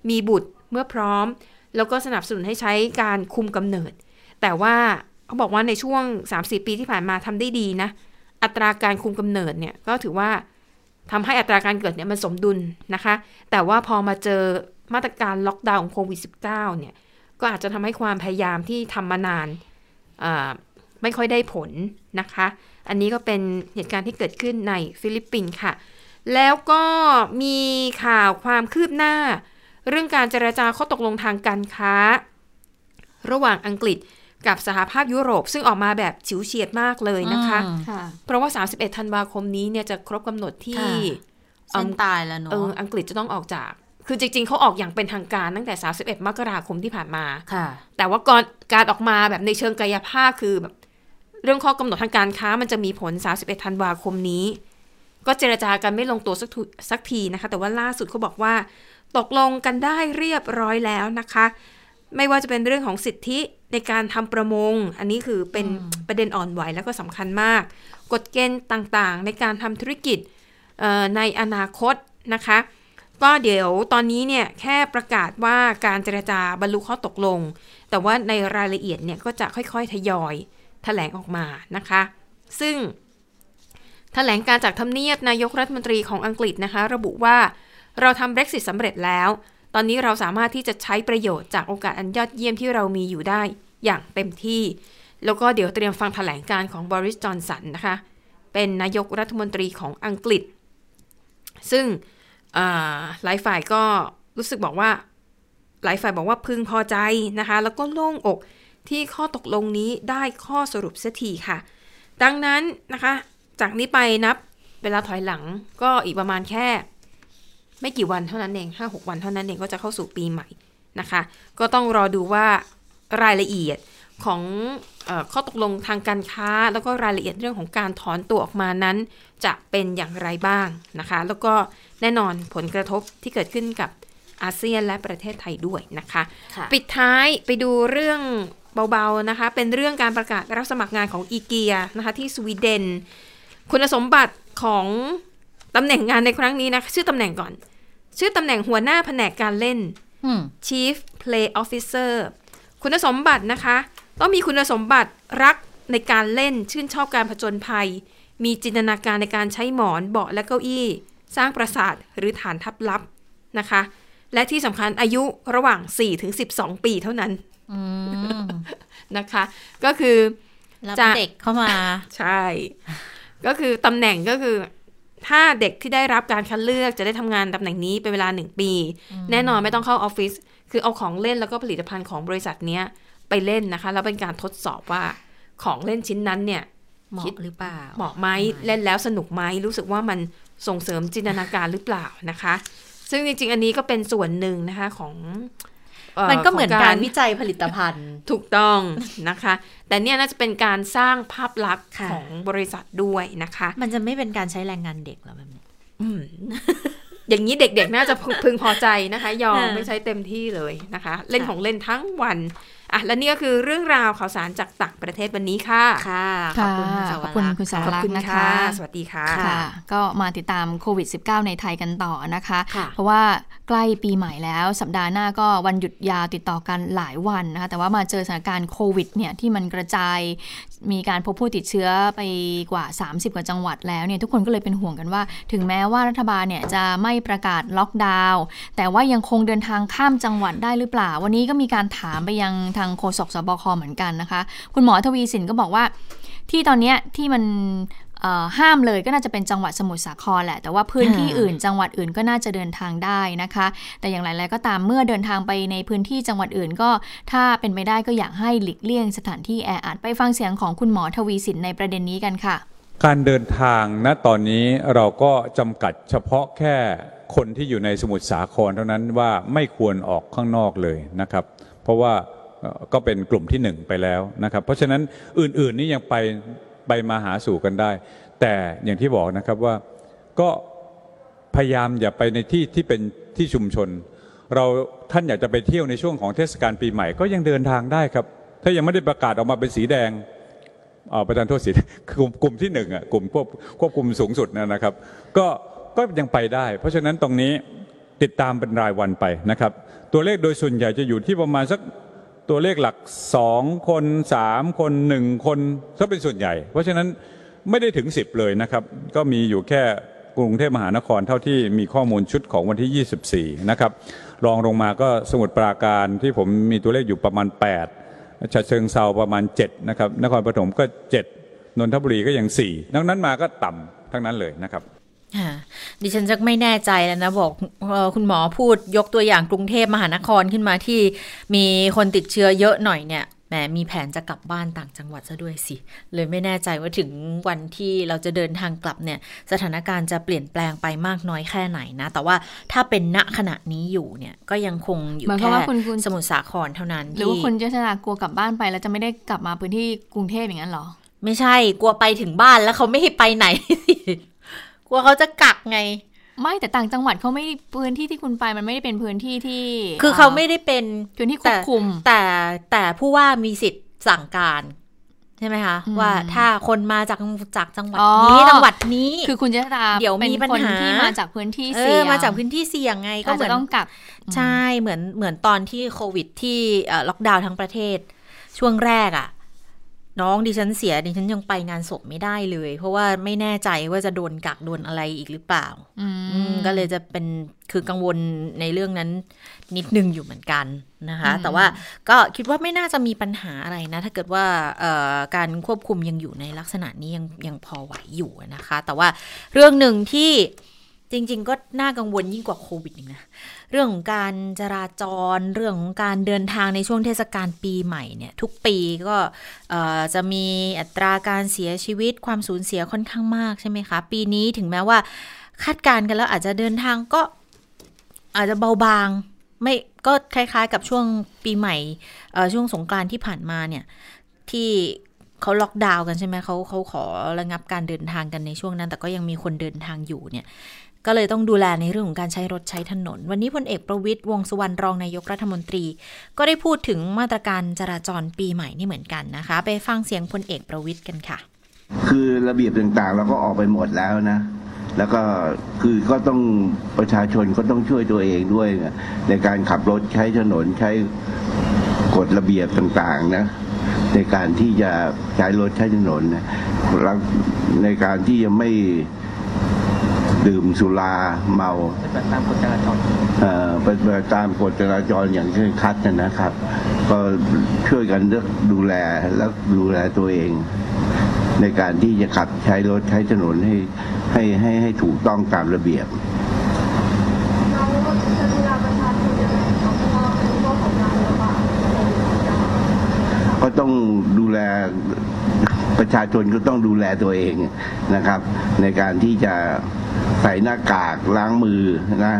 Speaker 5: มีบุตรเมื่อพร้อม แล้วก็สนับสนุนให้ใช้การคุมกำเนิด แต่ว่าเขาบอกว่าในช่วง 3-4 ปีที่ผ่านมาทำได้ดีนะ อัตราการคุมกำเนิดเนี่ยก็ถือว่าทำให้อัตราการเกิดเนี่ยมันสมดุลนะคะ แต่ว่าพอมาเจอมาตรการล็อกดาวน์ของโควิด -19 เนี่ย ก็อาจจะทำให้ความพยายามที่ทำมานานไม่ค่อยได้ผลนะคะ อันนี้ก็เป็นเหตุการณ์ที่เกิดขึ้นในฟิลิปปินส์ค่ะ แล้วก็มีข่าวความคืบหน้า เรื่องการเจรจาข้อตกลงทางการค้า ระหว่างอังกฤษ กับสหภาพยุโรปซึ่งออกมาแบบฉิวเฉียดมากเลยนะคะ
Speaker 2: อืม
Speaker 1: ค่ะ
Speaker 5: เพราะว่า 31 ธันวาคมนี้เนี่ยจะครบกำหนดที่
Speaker 2: ค่ะ
Speaker 1: เส้นตายแล้วเน
Speaker 5: เออ
Speaker 1: อะ
Speaker 5: อังกฤษจะต้องออกจาก คือจริง ๆเขาออกอย่างเป็นทางการตั้งแต่ 31 มกราคมที่ผ่านมา
Speaker 1: ค่ะ
Speaker 5: แต่ว่าก่อนการออกมาแบบในเชิงกายภาพคือแบบเรื่องข้อกำหนดทางการค้ามันจะมีผล 31 ธันวาคมนี้ ก็เจรจากันไม่ลงตัวสักทุสักทีนะคะ แต่ว่าล่าสุดเขาบอกว่า ตกลงกันได้เรียบร้อยแล้วนะคะ ไม่ว่าจะเป็นเรื่องของสิทธิในการทำประมง อันนี้คือเป็นประเด็นอ่อนไหวแล้วก็สำคัญมาก กฎเกณฑ์ต่างๆ ในการทำธุรกิจเอ่อในอนาคตนะคะ ก็เดี๋ยวตอนนี้เนี่ยแค่ประกาศว่าการเจรจาบรรลุข้อตกลง แต่ว่าในรายละเอียดเนี่ยก็จะค่อยๆ ทยอยแถลงออกมานะคะ ซึ่งแถลงการจากทำเนียบนายกรัฐมนตรีของอังกฤษนะคะ ระบุว่าเราทำ Brexit สำเร็จแล้ว ตอนนี้เราสามารถที่จะใช้ประโยชน์จากโอกาสอันยอดเยี่ยมที่เรามีอยู่ได้อย่างเต็มที่ แล้วก็เดี๋ยวเตรียมฟังแถลงการของบริสจอนสันนะคะ เป็นนายกรัฐมนตรีของอังกฤษ ซึ่งหลายฝ่ายก็รู้สึกบอกว่า หลายฝ่ายบอกว่าพึงพอใจนะคะ แล้วก็โล่งอกที่ข้อตกลงนี้ได้ข้อสรุปเสียทีค่ะ ดังนั้นนะคะ จากนี้ไปนับเวลาถอยหลังก็อีกประมาณแค่ ไม่กี่วันเท่านั้นเองห้าหกวันเท่านั้นเองก็จะเข้าสู่ปีใหม่นะคะ ก็ต้องรอดูว่ารายละเอียดของเออข้อตกลงทางการค้า แล้วก็รายละเอียดเรื่องของการถอนตัวออกมานั้น จะเป็นอย่างไรบ้างนะคะ แล้วก็แน่นอนผลกระทบที่เกิดขึ้นกับอาเซียนและประเทศไทยด้วยนะคะ
Speaker 1: ค่ะ
Speaker 5: ปิดท้ายไปดูเรื่องเบาๆนะคะ เป็นเรื่องการประกาศรับสมัครงานของอีเกียนะคะที่สวีเดน คุณสมบัติของตำแหน่งงานในครั้งนี้นะชื่อตำแหน่งก่อน ชื่อตำแหน่งหัวหน้าแผนกการเล่น
Speaker 2: อืม
Speaker 5: Chief Play Officer คุณสมบัตินะคะ ต้องมีคุณสมบัติรักในการเล่นชื่นชอบการผจญภัย มีจินตนาการในการใช้หมอนเบาะและเก้าอี้ สร้างปราสาทหรือฐานทัพลับนะคะ และที่สำคัญอายุระหว่าง4-12 ปีเท่านั้น
Speaker 1: อืม
Speaker 5: นะคะ ก็คือ
Speaker 1: รับ
Speaker 5: จะ
Speaker 1: เด็กเข้ามา
Speaker 5: ใช่ ก็คือตำแหน่งก็คือ ถ้าเด็กที่ได้รับการคัดเลือกจะได้ทำงานตำแหน่งนี้เป็นเวลาหนึ่งปี แน่นอนไม่ต้องเข้าออฟฟิศคือเอาของเล่นแล้วก็ผลิตภัณฑ์ของบริษัทเนี้ยไปเล่นนะคะ แล้วเป็นการทดสอบว่าของเล่นชิ้นนั้นเนี่ย
Speaker 1: เหมาะ
Speaker 5: คิด
Speaker 1: หรือเปล่า
Speaker 5: เหมาะไหมเล่นแล้วสนุกไหมรู้สึกว่ามันส่งเสริมจินตนาการหรือเปล่านะคะ ซึ่งจริงๆ อันนี้ก็เป็นส่วนหนึ่งนะคะของอ่อ
Speaker 1: มันก็เหมือน
Speaker 5: ขง
Speaker 1: การวิจัยผลิตภัณฑ์
Speaker 5: ถูกต้องนะคะ แต่เนี่ยน่าจะเป็นการสร้างภาพลักษณ์
Speaker 1: ค่ะ
Speaker 5: ของบริษัทด้วยนะคะ
Speaker 1: มันจะไม่เป็นการใช้แรงงานเด็กเหรอแบบนี้
Speaker 5: อืมอย่างนี้เด็กๆ น่าจะพึพึงพอใจนะคะ ยอม
Speaker 1: ค่ะ
Speaker 5: ไม่ใช้เต็มที่เลยนะคะ เล่นของเล่นทั้งวัน อะและนี่ก็คือเรื่องราวข่าวสารจากต่างประเทศวันนี้ค่ะ
Speaker 1: ค่ะขอบคุณคุณสว
Speaker 2: ขอบคุณ
Speaker 1: รักษ์
Speaker 2: คุณสาว
Speaker 5: ขอบ
Speaker 2: รัก
Speaker 5: คุณ
Speaker 2: ษ์นะ
Speaker 5: ค่ะ
Speaker 2: คะ
Speaker 5: สวัสดีค่ะ
Speaker 2: ค่ะ ก็มาติดตามโควิด -19 ในไทยกันต่อนะคะ
Speaker 1: ค่ะ
Speaker 2: เพราะว่าใกล้ปีใหม่แล้วสัปดาห์หน้าก็วันหยุดยาวติดต่อกันหลายวันนะคะแต่ว่ามาเจอสถานการณ์โควิดเนี่ยที่มันกระจาย มีการพบผู้ติดเชื้อไปกว่า 30 กว่าจังหวัดแล้วเนี่ยทุกคนก็เลยเป็นห่วงกันว่า ถึงแม้ว่ารัฐบาลเนี่ยจะไม่ประกาศล็อกดาวน์แต่ว่ายังคงเดินทางข้ามจังหวัดได้หรือเปล่า วันนี้ก็มีการถามไปยังทางโฆษกสบคเหมือนกันนะคะ คุณหมอทวีสินก็บอกว่าที่ตอนนี้ที่มัน ห้ามเลยก็น่าจะเป็นจังหวัดสมุทรสาครแหละ แต่ว่าพื้นที่
Speaker 1: ค่ะ
Speaker 2: อื่น จังหวัดอื่นก็น่าจะเดินทางได้นะคะ แต่อย่างไรแล้วก็ตามเมื่อเดินทางไปในพื้นที่จังหวัดอื่นก็ ถ้าเป็นไปได้ก็อยากให้หลีกเลี่ยงสถานที่แออัดไปฟังเสียงของคุณหมอทวีสินในประเด็นนี้กันค่ะ
Speaker 6: การเดินทางณตอนนี้เราก็จำกัดเฉพาะแค่คนที่อยู่ในสมุทรสาครเท่านั้นว่าไม่ควรออกข้างนอกเลยนะครับ เพราะว่าเอ่อก็เป็นกลุ่มที่หนึ่งไปแล้วนะครับ เพราะฉะนั้นอื่นๆนี่ยังไป ไปมาหาสู่กันได้ แต่อย่างที่บอกนะครับว่าก็พยายามอย่าไปในที่ที่เป็นที่ชุมชน เราท่านอยากจะไปเที่ยวในช่วงของเทศกาลปีใหม่ก็ยังเดินทางได้ครับ ถ้ายังไม่ได้ประกาศออกมาเป็นสีแดงอ่อประธานโทษสิกลุ่มกลุ่มที่หนึ่งอะกลุ่มควบควบคุมสูงสุดนะนะครับ ก็ก็ยังไปได้ เพราะฉะนั้นตรงนี้ติดตามเป็นรายวันไปนะครับ ตัวเลขโดยส่วนใหญ่จะอยู่ที่ประมาณสัก ตัวเลขหลักสองคนสามคนหนึ่งคนถ้าเป็นส่วนใหญ่ เพราะฉะนั้นไม่ได้ถึง10เลยนะครับ ก็มีอยู่แค่กรุงเทพมหานครเท่าที่มีข้อมูลชุดของวันที่ 24 นะครับรองลงมาก็สมุทรปราการที่ผมมีตัวเลขอยู่ประมาณ 8ฉะเชิงเซาประมาณ 7 นะครับ นครปฐมก็ 7 นนทบุรีก็ยัง 4 ดังนั้นมาก็ต่ำทั้งนั้นเลยนะครับ
Speaker 1: ค่ะ ดิฉันจะไม่แน่ใจแล้วนะบอกเอ่อคุณหมอพูดยกตัวอย่างกรุงเทพมหานครขึ้นมาที่มีคนติดเชื้อเยอะหน่อยเนี่ยแหมมีแผนจะกลับบ้านต่างจังหวัดซะด้วยสิ เลยไม่แน่ใจว่าถึงวันที่เราจะเดินทางกลับเนี่ย สถานการณ์จะเปลี่ยนแปลงไปมากน้อยแค่ไหนนะ แต่ว่าถ้าเป็นณขณะนี้อยู่เนี่ย ก็ยังคงอยู่
Speaker 2: หมายความ
Speaker 1: แค่
Speaker 2: ว่าคุณคุณ
Speaker 1: สมุทรสาครเท่านั้น
Speaker 2: หรือว่า
Speaker 1: ที่
Speaker 2: คุณเจษฎากลัวกลับบ้านไปแล้วจะไม่ได้กลับมาพื้นที่กรุงเทพอย่างนั้นเหรอ
Speaker 1: ไม่ใช่กลัวไปถึงบ้านแล้วเขาไม่ให้ไปไหน กลัวเขาจะกักไง
Speaker 2: ไม่แต่ต่างจังหวัดเขาไม่พื้นที่ที่คุณไปมันไม่ได้เป็นพื้นที่ที่
Speaker 1: คือเขาไม่ได้เป็น
Speaker 2: พื้นที่ควบคุม
Speaker 1: แต่แต่ผู้ว่ามีสิทธิ์สั่งการใช่ไหมคะ
Speaker 2: อืม
Speaker 1: ว่าถ้าคนมาจากจากจังหวัด
Speaker 2: อ๋อ
Speaker 1: นี้จังหวัดนี้
Speaker 2: คือคุณเจษฎา
Speaker 1: เดี๋ยวมี
Speaker 2: เป็นคน
Speaker 1: ปัญหา
Speaker 2: ที่มาจากพื้นที่
Speaker 1: เอ
Speaker 2: เสี่
Speaker 1: อย
Speaker 2: ง
Speaker 1: มาจากพื้นที่เสี่ยงไงก็
Speaker 2: ก็
Speaker 1: เหมื
Speaker 2: จะ
Speaker 1: อน
Speaker 2: ต้องกัก
Speaker 1: ใช่เหมือนเหมือนตอนที่โควิดที่เอ่อล็อกดาวน์ทั้งประเทศ ช่วงแรกอะ่ะ น้องดิฉันเสียดิฉันยังไปงานศพไม่ได้เลย เพราะว่าไม่แน่ใจว่าจะโดนกักโดนอะไรอีกหรือเปล่า
Speaker 2: อืม
Speaker 1: อืมก็เลยจะเป็นคือกังวลในเรื่องนั้นนิดนึงอยู่เหมือนกันนะคะ
Speaker 2: อืม
Speaker 1: แต่ว่าก็คิดว่าไม่น่าจะมีปัญหาอะไรนะ ถ้าเกิดว่าเอ่อการควบคุมยังอยู่ในลักษณะนี้ยังยังพอไหวอยู่นะคะ แต่ว่าเรื่องหนึ่งที่ จริง ๆ ก็น่ากังวลยิ่งกว่าโควิดอีกนะ เรื่องของการจราจร เรื่องของการเดินทางในช่วงเทศกาลปีใหม่เนี่ย ทุกปีก็จะมีอัตราการเสียชีวิตความสูญเสียค่อนข้างมากใช่ไหมคะ ปีนี้ถึงแม้ว่าคาดการณ์กันแล้วอาจจะเดินทางก็อาจจะเบาบาง ไม่ก็คล้าย ๆ กับช่วงปีใหม่ช่วงสงกรานที่ผ่านมาเนี่ยที่เขาล็อกดาวน์กันใช่ไหมเขาเขาขอระงับการเดินทางกันในช่วงนั้น แต่ก็ยังมีคนเดินทางอยู่เนี่ย ก็เลยต้องดูแลในเรื่องของการใช้รถใช้ถนน วันนี้พลเอกประวิตยวงสุวรรณรองนายกรัฐมนตรี ก็ได้พูดถึงมาตรการจราจรปีใหม่นี่เหมือนกันนะคะ ไปฟังเสียงพลเอกประวิตยกันค่ะ
Speaker 7: คือระเบียบต่างๆ เราก็ออกไปหมดแล้วนะ แล้วก็คือก็ต้องประชาชนก็ต้องช่วยตัวเองด้วยนะในการขับรถใช้ถนนใช้กฎระเบียบต่างๆนะในการที่จะใช้รถใช้ถนนนะในการที่จะไม่ ดื่มสุราเมาเอ่อปฏิบัติตามกฎจราจรอย่างเคร่งครัดนะนะครับ ก็ช่วยกันเลือกดูแลและดูแลตัวเอง ในการที่จะขับใช้รถใช้ถนนให้ให้ให้ให้ถูกต้องตามระเบียบก็ต้องดูแลประชาชนก็ต้องดูแลตัวเองนะครับ ในการที่จะ ใส่หน้ากากล้างมือนะ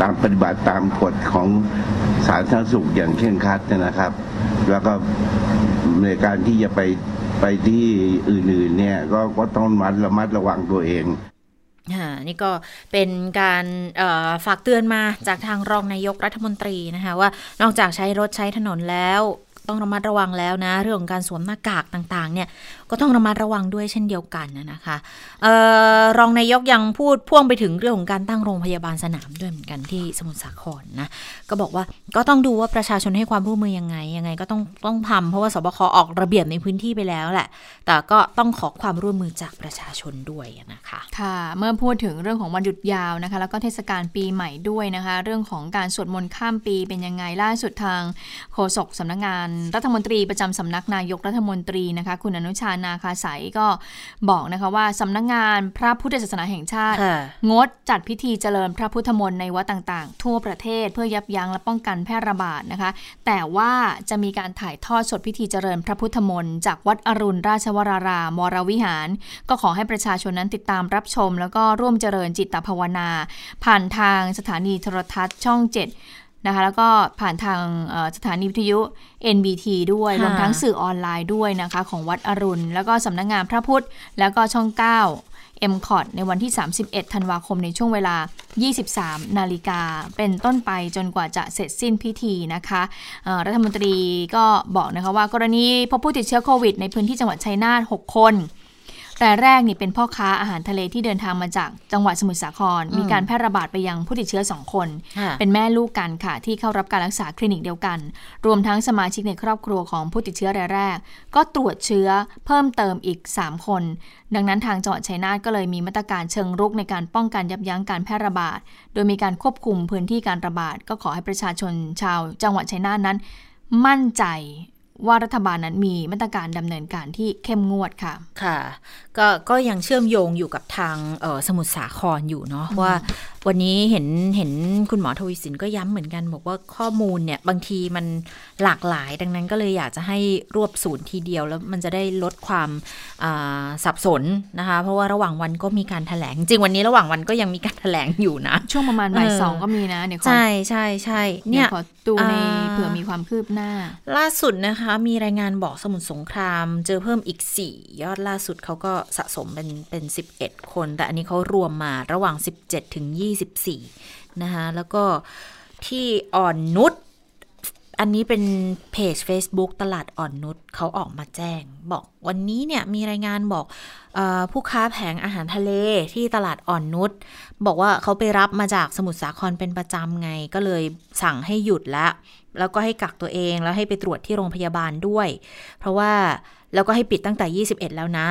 Speaker 7: ตามปฏิบัติตามกฎของสาธารณสุขอย่างเคร่งครัดนะครับ แล้วก็ในการที่จะไปไปที่อื่นๆเนี่ยก็ก็ต้องมัดระมัดระวังตัวเอง
Speaker 1: นี่ก็เป็นการฝากเตือนมาจากทางรองนายกรัฐมนตรีนะคะว่านอกจากใช้รถใช้ถนนแล้ว ต้องระมัดระวังแล้วนะ เรื่องของการสวมหน้ากากต่างๆ เนี่ยก็ต้องระมัดระวังด้วยเช่นเดียวกันนะนะคะออรองนายกยังพูดพ่วงไปถึงเรื่องของการตั้งโรงพยาบาลสนามด้วยเหมือนกันที่สมุทรสาครนะก็บอกว่าก็ต้องดูว่าประชาชนให้ความร่วมมือยังไงยังไง ก็ต้องต้องทำเพราะว่าสบคออกระเบียบในพื้นที่ไปแล้วแหละ แต่ก็ต้องขอความร่วมมือจากประชาชนด้วยนะคะ
Speaker 2: ค่ะเมื่อพูดถึงเรื่องของวันหยุดยาวนะคะ แล้วก็เทศกาลปีใหม่ด้วยนะคะ เรื่องของการสวดมนต์ข้ามปีเป็นยังไงล่าสุดทางโฆษกสำนักงาน รัฐมนตรีประจำสำนักนายกรัฐมนตรีนะคะ คุณอนุชานาคาสายก็บอกนะคะว่าสำนักงานพระพุทธศาสนาแห่งชาติ
Speaker 1: ค่ะ
Speaker 2: งดจัดพิธีเจริญพระพุทธมนต์ในวัดต่างๆ ทั่วประเทศเพื่อยับยั้งและป้องกันแพร่ระบาดนะคะ แต่ว่าจะมีการถ่ายทอดสดพิธีเจริญพระพุทธมนต์จากวัดอรุณราชวรารามวรวิหาร ก็ขอให้ประชาชนนั้นติดตามรับชม แล้วก็ร่วมเจริญจิตภาวนา ผ่านทางสถานีโทรทัศน์ช่อง 7 นะคะแล้วก็ผ่านทางเอ่อสถานีวิทยุ NBT ด้วย
Speaker 1: ค่ะ
Speaker 2: รวมทั้งสื่อออนไลน์ด้วยนะคะ ของวัดอรุณ แล้วก็สำนักงานพระพุทธ แล้วก็ช่อง 9 m c o t ในวันที่ 31 ธันวาคมในช่วงเวลา 23 นาฬิกา เป็นต้นไปจนกว่าจะเสร็จสิ้นพิธีนะคะเอ่อรัฐมนตรีก็บอกนะคะว่ากรณีพบผู้ติดเชื้อโควิดในพื้นที่จังหวัดชัยนาท 6 คน แต่แรกนี่เป็นพ่อค้าอาหารทะเลที่เดินทางมาจากจังหวัดสมุทรสาคร มีการแพร่ระบาดไปยังผู้ติดเชื้อ 2 คน
Speaker 1: ค่ะ
Speaker 2: เป็นแม่ลูกกันค่ะ ที่เข้ารับการรักษาคลินิกเดียวกัน รวมทั้งสมาชิกในครอบครัวของผู้ติดเชื้อรายแรก ก็ตรวจเชื้อเพิ่มเติมอีก 3 คน ดังนั้นทางจังหวัดชัยนาทก็เลยมีมาตรการเชิงรุกในการป้องกันยับยั้งการแพร่ระบาด โดยมีการควบคุมพื้นที่การระบาด ก็ขอให้ประชาชนชาวจังหวัดชัยนาทนั้น มั่นใจ ว่ารัฐบาลนั้นมีมาตรการดำเนินการที่เข้มงวดค่ะ
Speaker 1: ค่ะ ก็ก็ยังเชื่อมโยงอยู่กับทางเอ่อสมุทรสาครอยู่เนาะว่าวันนี้เห็นเห็นคุณหมอทวีสินก็ย้ำเหมือนกัน บอกว่าข้อมูลเนี่ยบางทีมันหลากหลาย ดังนั้นก็เลยอยากจะให้รวบศูนย์ทีเดียว แล้วมันจะได้ลดความอ่าสับสนนะคะ เพราะว่าระหว่างวันก็มีการถแถลง จริงวันนี้ระหว่างวันก็ยังมีการถแถลงอยู่นะ
Speaker 2: ช่วงประมาณบ่าย
Speaker 1: เออ
Speaker 2: สองก็มีนะเดี๋ยวขอ
Speaker 1: ใช่ใช่ใช่
Speaker 2: เนี่
Speaker 1: เนี่ยย
Speaker 2: ขอดูใน
Speaker 1: อ่า
Speaker 2: เผื่อมีความคืบหน้า
Speaker 1: ล่าสุดนะคะมีรายงานบอกสมุทรสงคราม เจอเพิ่มอีก 4 ยอดล่าสุดเขาก็สะสมเป็นเป็น 11 คน แต่อันนี้เขารวมมาระหว่าง 17 ถึง 24 นะคะแล้วก็ที่อ่อนนุชอันนี้เป็นเพจ Facebook ตลาดอ่อนนุชเขาออกมาแจ้ง บอกวันนี้เนี่ยมีรายงานบอกออผู้ค้าแผงอาหารทะเลที่ตลาดอ่อนนุชบอกว่าเขาไปรับมาจากสมุทรสาครเป็นประจำไงก็เลยสั่งให้หยุดละ แล้วก็ให้กักตัวเองแล้วให้ไปตรวจที่โรงพยาบาลด้วย เพราะว่าแล้วก็ให้ปิดตั้งแต่ 21 แล้วนะ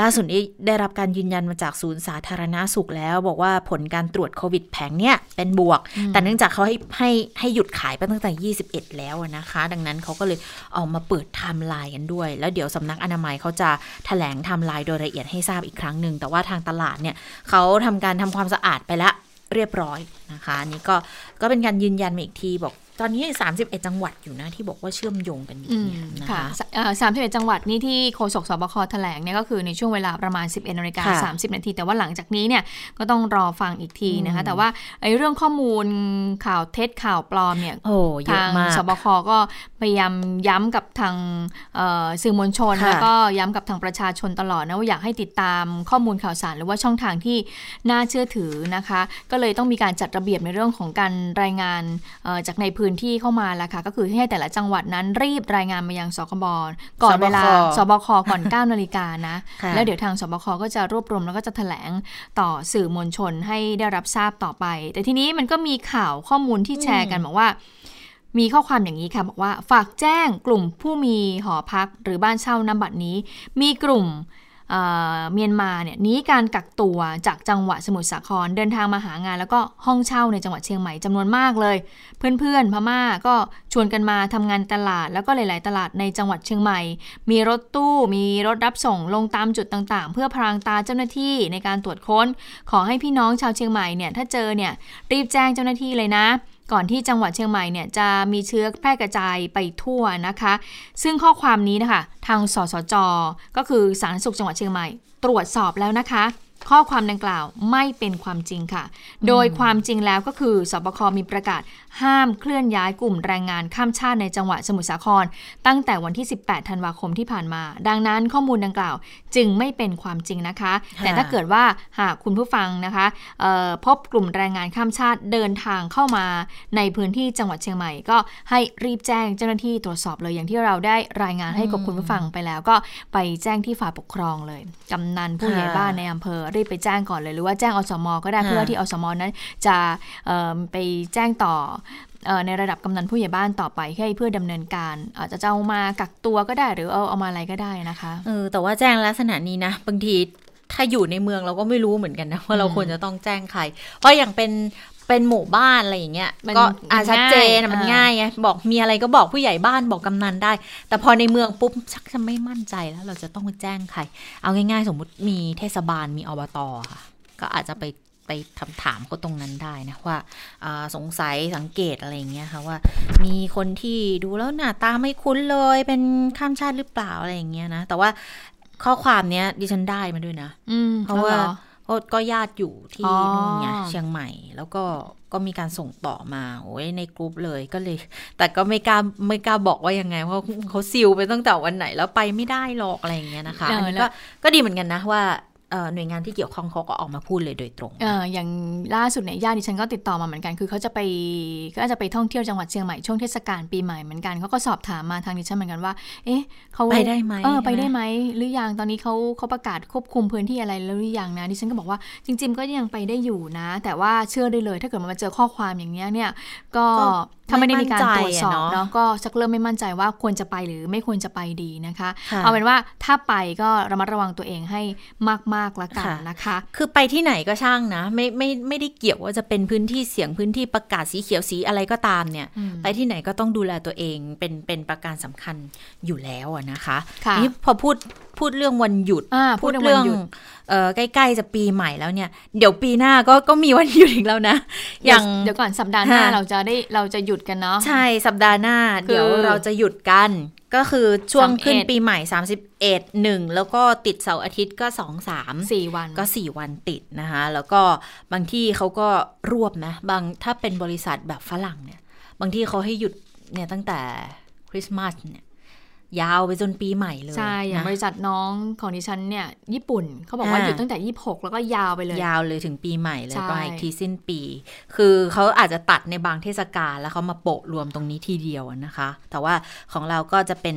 Speaker 1: ล่าสุดนี้ได้รับการยืนยันมาจากศูนย์สาธารณสุขแล้ว บอกว่าผลการตรวจโควิดแผงเนี่ยเป็นบวก แต่เนื่องจากเขาให้ให้ให้หยุดขายไปตั้งแต่ 21 แล้วอะนะคะ ดังนั้นเขาก็เลยออกมาเปิดไทม์ไลน์กันด้วย แล้วเดี๋ยวสำนักอนามัยเขาจะแถลงไทม์ไลน์โดยละเอียดให้ทราบอีกครั้งหนึ่งแต่ว่าทางตลาดเนี่ยเขาทำการทำความสะอาดไปแล้วเรียบร้อยนะคะอันนี้ก็ก็เป็นการยืนยันมาอีกทีบอก ตอนนี้ 31 จังหวัดอยู่นะที่บอกว่าเชื่อมโยงกันอยู่
Speaker 2: อืม
Speaker 1: เนี่ยนะ
Speaker 2: ค่ะ
Speaker 1: คะ
Speaker 2: สามสิบเอ็ดจังหวัดนี่ที่โฆษกสบคแถลงเนี่ยก็คือในช่วงเวลาประมาณ 11นาฬิกา
Speaker 1: ค่ะ
Speaker 2: สามสิบนาที แต่ว่าหลังจากนี้เนี่ยก็ต้องรอฟังอีกทีนะคะ
Speaker 1: อืม
Speaker 2: แต่ว่าไอ้เรื่องข้อมูลข่าวเท็จข่าวปลอมเนี่ย
Speaker 1: โอ้เยอะ
Speaker 2: ทาง
Speaker 1: มาก
Speaker 2: สบคก็พยายามย้ำกับทางเอ่อสื่อมวลชน
Speaker 1: ค่ะ
Speaker 2: แล้วก็ย้ำกับทางประชาชนตลอดนะว่าอยากให้ติดตามข้อมูลข่าวสาร หรือว่าช่องทางที่น่าเชื่อถือนะคะ ก็เลยต้องมีการจัดระเบียบในเรื่องของการรายงานเอ่อจากในพื้นที่เข้ามาละค่ะ ก็คือให้แต่ละจังหวัดนั้นรีบรายงานมายังสคบก่อนเวลาสบคก่อน 9 นาฬิกานะ
Speaker 1: ค่ะ
Speaker 2: แล้วเดี๋ยวทางสบคก็จะรวบรวมแล้วก็จะแถลงต่อสื่อมวลชนให้ได้รับทราบต่อไป แต่ทีนี้มันก็มีข่าวข้อมูลที่แชร์กันบอกว่ามีข้อความอย่างนี้ค่ะ บอกว่าฝากแจ้งกลุ่มผู้มีหอพักหรือบ้านเช่านำบัตรนี้ มีกลุ่ม เมียนมาเนี่ยหนีการกักตัวจากจังหวัดสมุทรสาครเดินทางมาหางาน แล้วก็ห้องเช่าในจังหวัดเชียงใหม่จำนวนมากเลย เพื่อนๆพม่าก็ชวนกันมาทำงานตลาด แล้วก็หลาย ๆ ตลาดในจังหวัดเชียงใหม่ มีรถตู้มีรถรับส่งลงตามจุดต่างๆ เพื่อพรางตาเจ้าหน้าที่ในการตรวจค้น ขอให้พี่น้องชาวเชียงใหม่เนี่ยถ้าเจอเนี่ยรีบแจ้งเจ้าหน้าที่เลยนะ ก่อนที่จังหวัดเชียงใหม่เนี่ยจะมีเชื้อแพร่กระจายไปทั่วนะคะ ซึ่งข้อความนี้นะคะ ทางสสจ ก็คือสาธารณสุขจังหวัดเชียงใหม่ ตรวจสอบแล้วนะคะ ข้อความดังกล่าวไม่เป็นความจริงค่ะ โดยความจริงแล้วก็คือสบคมีประกาศ ห้ามเคลื่อนย้ายกลุ่มแรงงานข้ามชาติในจังหวัดสมุทรสาคร ตั้งแต่วันที่ 18 ธันวาคมที่ผ่านมา ดังนั้นข้อมูลดังกล่าวจึงไม่เป็นความจริงนะคะ แต่ถ้าเกิดว่าหากคุณผู้ฟังนะคะเอ่อพบกลุ่มแรงงานข้ามชาติเดินทางเข้ามาในพื้นที่จังหวัดเชียงใหม่ ก็ให้รีบแจ้งเจ้าหน้าที่ตรวจสอบเลยอย่างที่เราได้รายงานให้กับคุณผู้ฟังไปแล้ว ก็ไปแจ้งที่ฝ่ายปกครองเลยกำนันผู้ใหญ่บ้านในอำเภอรีบไปแจ้งก่อนเลย หรือว่าแจ้งอสมก็ได้
Speaker 1: ค่ะ
Speaker 2: เพื่อที่อสมนั้นจะเอ่อไปแจ้งต่อเอ่อในระดับกำนันผู้ใหญ่บ้านต่อไปให้เพื่อดำเนินการอาจจะจะเอามากักตัวก็ได้หรือเอาเอามาอะไรก็ได้นะคะ
Speaker 1: เออแต่ว่าแจ้งลักษณะนี้นะบางทีถ้าอยู่ในเมืองเราก็ไม่รู้เหมือนกันนะว่าเรา
Speaker 2: อืม
Speaker 1: ควรจะต้องแจ้งใคร เพราะอย่างเป็น เป็นหมู่บ้านอะไรอย่างเงี้ย
Speaker 2: มัน
Speaker 1: ก็อ่า
Speaker 2: มัน
Speaker 1: ชัดเจน
Speaker 2: ง่าย
Speaker 1: อะมัน
Speaker 2: อ่า
Speaker 1: ง่ายไงบอกมีอะไรก็บอกผู้ใหญ่บ้านบอกกำนันได้ แต่พอในเมืองปุ๊บชักจะไม่มั่นใจแล้วเราจะต้องไปแจ้งใคร เอาง่ายๆ สมมุติมีเทศบาลมีอบตค่ะ ก็อาจจะไปไปถามถามเขาตรงนั้นได้นะว่าอ่าสงสัยสังเกตอะไรอย่างเงี้ยค่ะว่า มีคนที่ดูแล้วหน้าตาไม่คุ้นเลยเป็นข้ามชาติหรือเปล่าอะไรอย่างเงี้ยนะแต่ว่าข้อความเนี้ยดิฉันได้มาด้วยนะ
Speaker 2: อืม
Speaker 1: เพราะว่า
Speaker 2: อหอ
Speaker 1: เพราะก็ญาติอยู่ที่
Speaker 2: อ๋อ
Speaker 1: นู่นไงเชียงใหม่ แล้วก็ก็มีการส่งต่อมาโอ้ยในกรุ๊ปเลยก็เลย แต่ก็ไม่กล้าไม่กล้าบอกว่ายังไงเพราะเขาซิลไปตั้งแต่วันไหน แล้วไปไม่ได้หรอกอะไรอย่างเงี้ยนะคะ
Speaker 2: เอออั
Speaker 1: อันนี้
Speaker 2: แล้
Speaker 1: ก็
Speaker 2: ว
Speaker 1: ก็ดีเหมือนกันนะว่าเอ่อ หน่วยงานที่เกี่ยวข้องเขาก็ออกมาพูดเลยโดยตรง
Speaker 2: เอออย่างล่าสุดเนี่ยญาติดิฉันก็ติดต่อมาเหมือนกันคือเขาจะไปก็จะไปท่องเที่ยวจังหวัดเชียงใหม่ช่วงเทศกาลปีใหม่เหมือนกันเขาก็สอบถามมาทางดิฉันเหมือนกันว่า เอ๊ะเขา
Speaker 1: ไปได้ไหม
Speaker 2: เออไป
Speaker 1: ใช่ไหม
Speaker 2: ได้ไหมหรือยังตอนนี้เขาเขาประกาศควบคุมพื้นที่อะไรแล้วหรือยังนะดิฉันก็บอกว่าจริง ๆ ก็ยังไปได้อยู่นะ แต่ว่าเชื่อได้เลย ถ้าเกิดมันมาเจอข้อความอย่างเนี้ยเนี่ยก็
Speaker 1: ก็
Speaker 2: ถ้าไม่ได้มีการ
Speaker 1: ไม่มั่นใจ
Speaker 2: ตรวจสอบ
Speaker 1: อะเนาะ
Speaker 2: เนาะก็ชักเริ่มไม่มั่นใจว่าควรจะไปหรือไม่ควรจะไปดีนะคะ
Speaker 1: ค่ะ
Speaker 2: เอาเป็นว่าถ้าไปก็ระมัดระวังตัวเองให้มากๆละกัน
Speaker 1: ค่ะ
Speaker 2: นะคะ
Speaker 1: คือไปที่ไหนก็ช่างนะ ไม่ไม่ไม่ได้เกี่ยวว่าจะเป็นพื้นที่เสี่ยงพื้นที่ประกาศสีเขียวสีอะไรก็ตามเนี่ย
Speaker 2: อืม
Speaker 1: ไปที่ไหนก็ต้องดูแลตัวเองเป็นเป็นประการสำคัญอยู่แล้วอะนะคะ
Speaker 2: ค่ะ
Speaker 1: นี่พอพูด พูดเรื่องวันหยุด
Speaker 2: อ่าพูดเรื่องวันหยุด
Speaker 1: เอ่อใกล้ๆจะปีใหม่แล้วเนี่ย เดี๋ยวปีหน้าก็ก็มีวันหยุดอีกแล้วนะ อย่าง
Speaker 2: เดี๋ยวก่อนสัปดาห์หน้า
Speaker 1: ค่ะ
Speaker 2: เราจะได้เราจะหยุดกันเนาะ
Speaker 1: ใช่สัปดาห์หน้า
Speaker 2: คือ
Speaker 1: เดี๋ยวเราจะหยุดกัน ก็คือช่วง
Speaker 2: 31
Speaker 1: ขึ้นปีใหม่ 31 1 แล้วก็ติดเสาร์อาทิตย์ก็ 2 3
Speaker 2: สี่วัน
Speaker 1: ก็ 4 วันติดนะคะ แล้วก็บางที่เขาก็รวบนะ บางถ้าเป็นบริษัทแบบฝรั่งเนี่ย บางที่เขาให้หยุดเนี่ยตั้งแต่คริสต์มาสเนี่ย ยาวไปจนปีใหม่เลย
Speaker 2: ใช่อย่าง
Speaker 1: นะ
Speaker 2: บริษัทน้องของดิฉันเนี่ยญี่ปุ่นเขาบอกว่า
Speaker 1: อ่า
Speaker 2: หยุดตั้งแต่ 26 แล้วก็ยาวไปเลย
Speaker 1: ยาวเลยถึงปีใหม่เลย
Speaker 2: ใช่
Speaker 1: ก็อีกทีสิ้นปี คือเขาอาจจะตัดในบางเทศกาลแล้วเขามาโปะรวมตรงนี้ทีเดียวอะนะคะ แต่ว่าของเราก็จะเป็น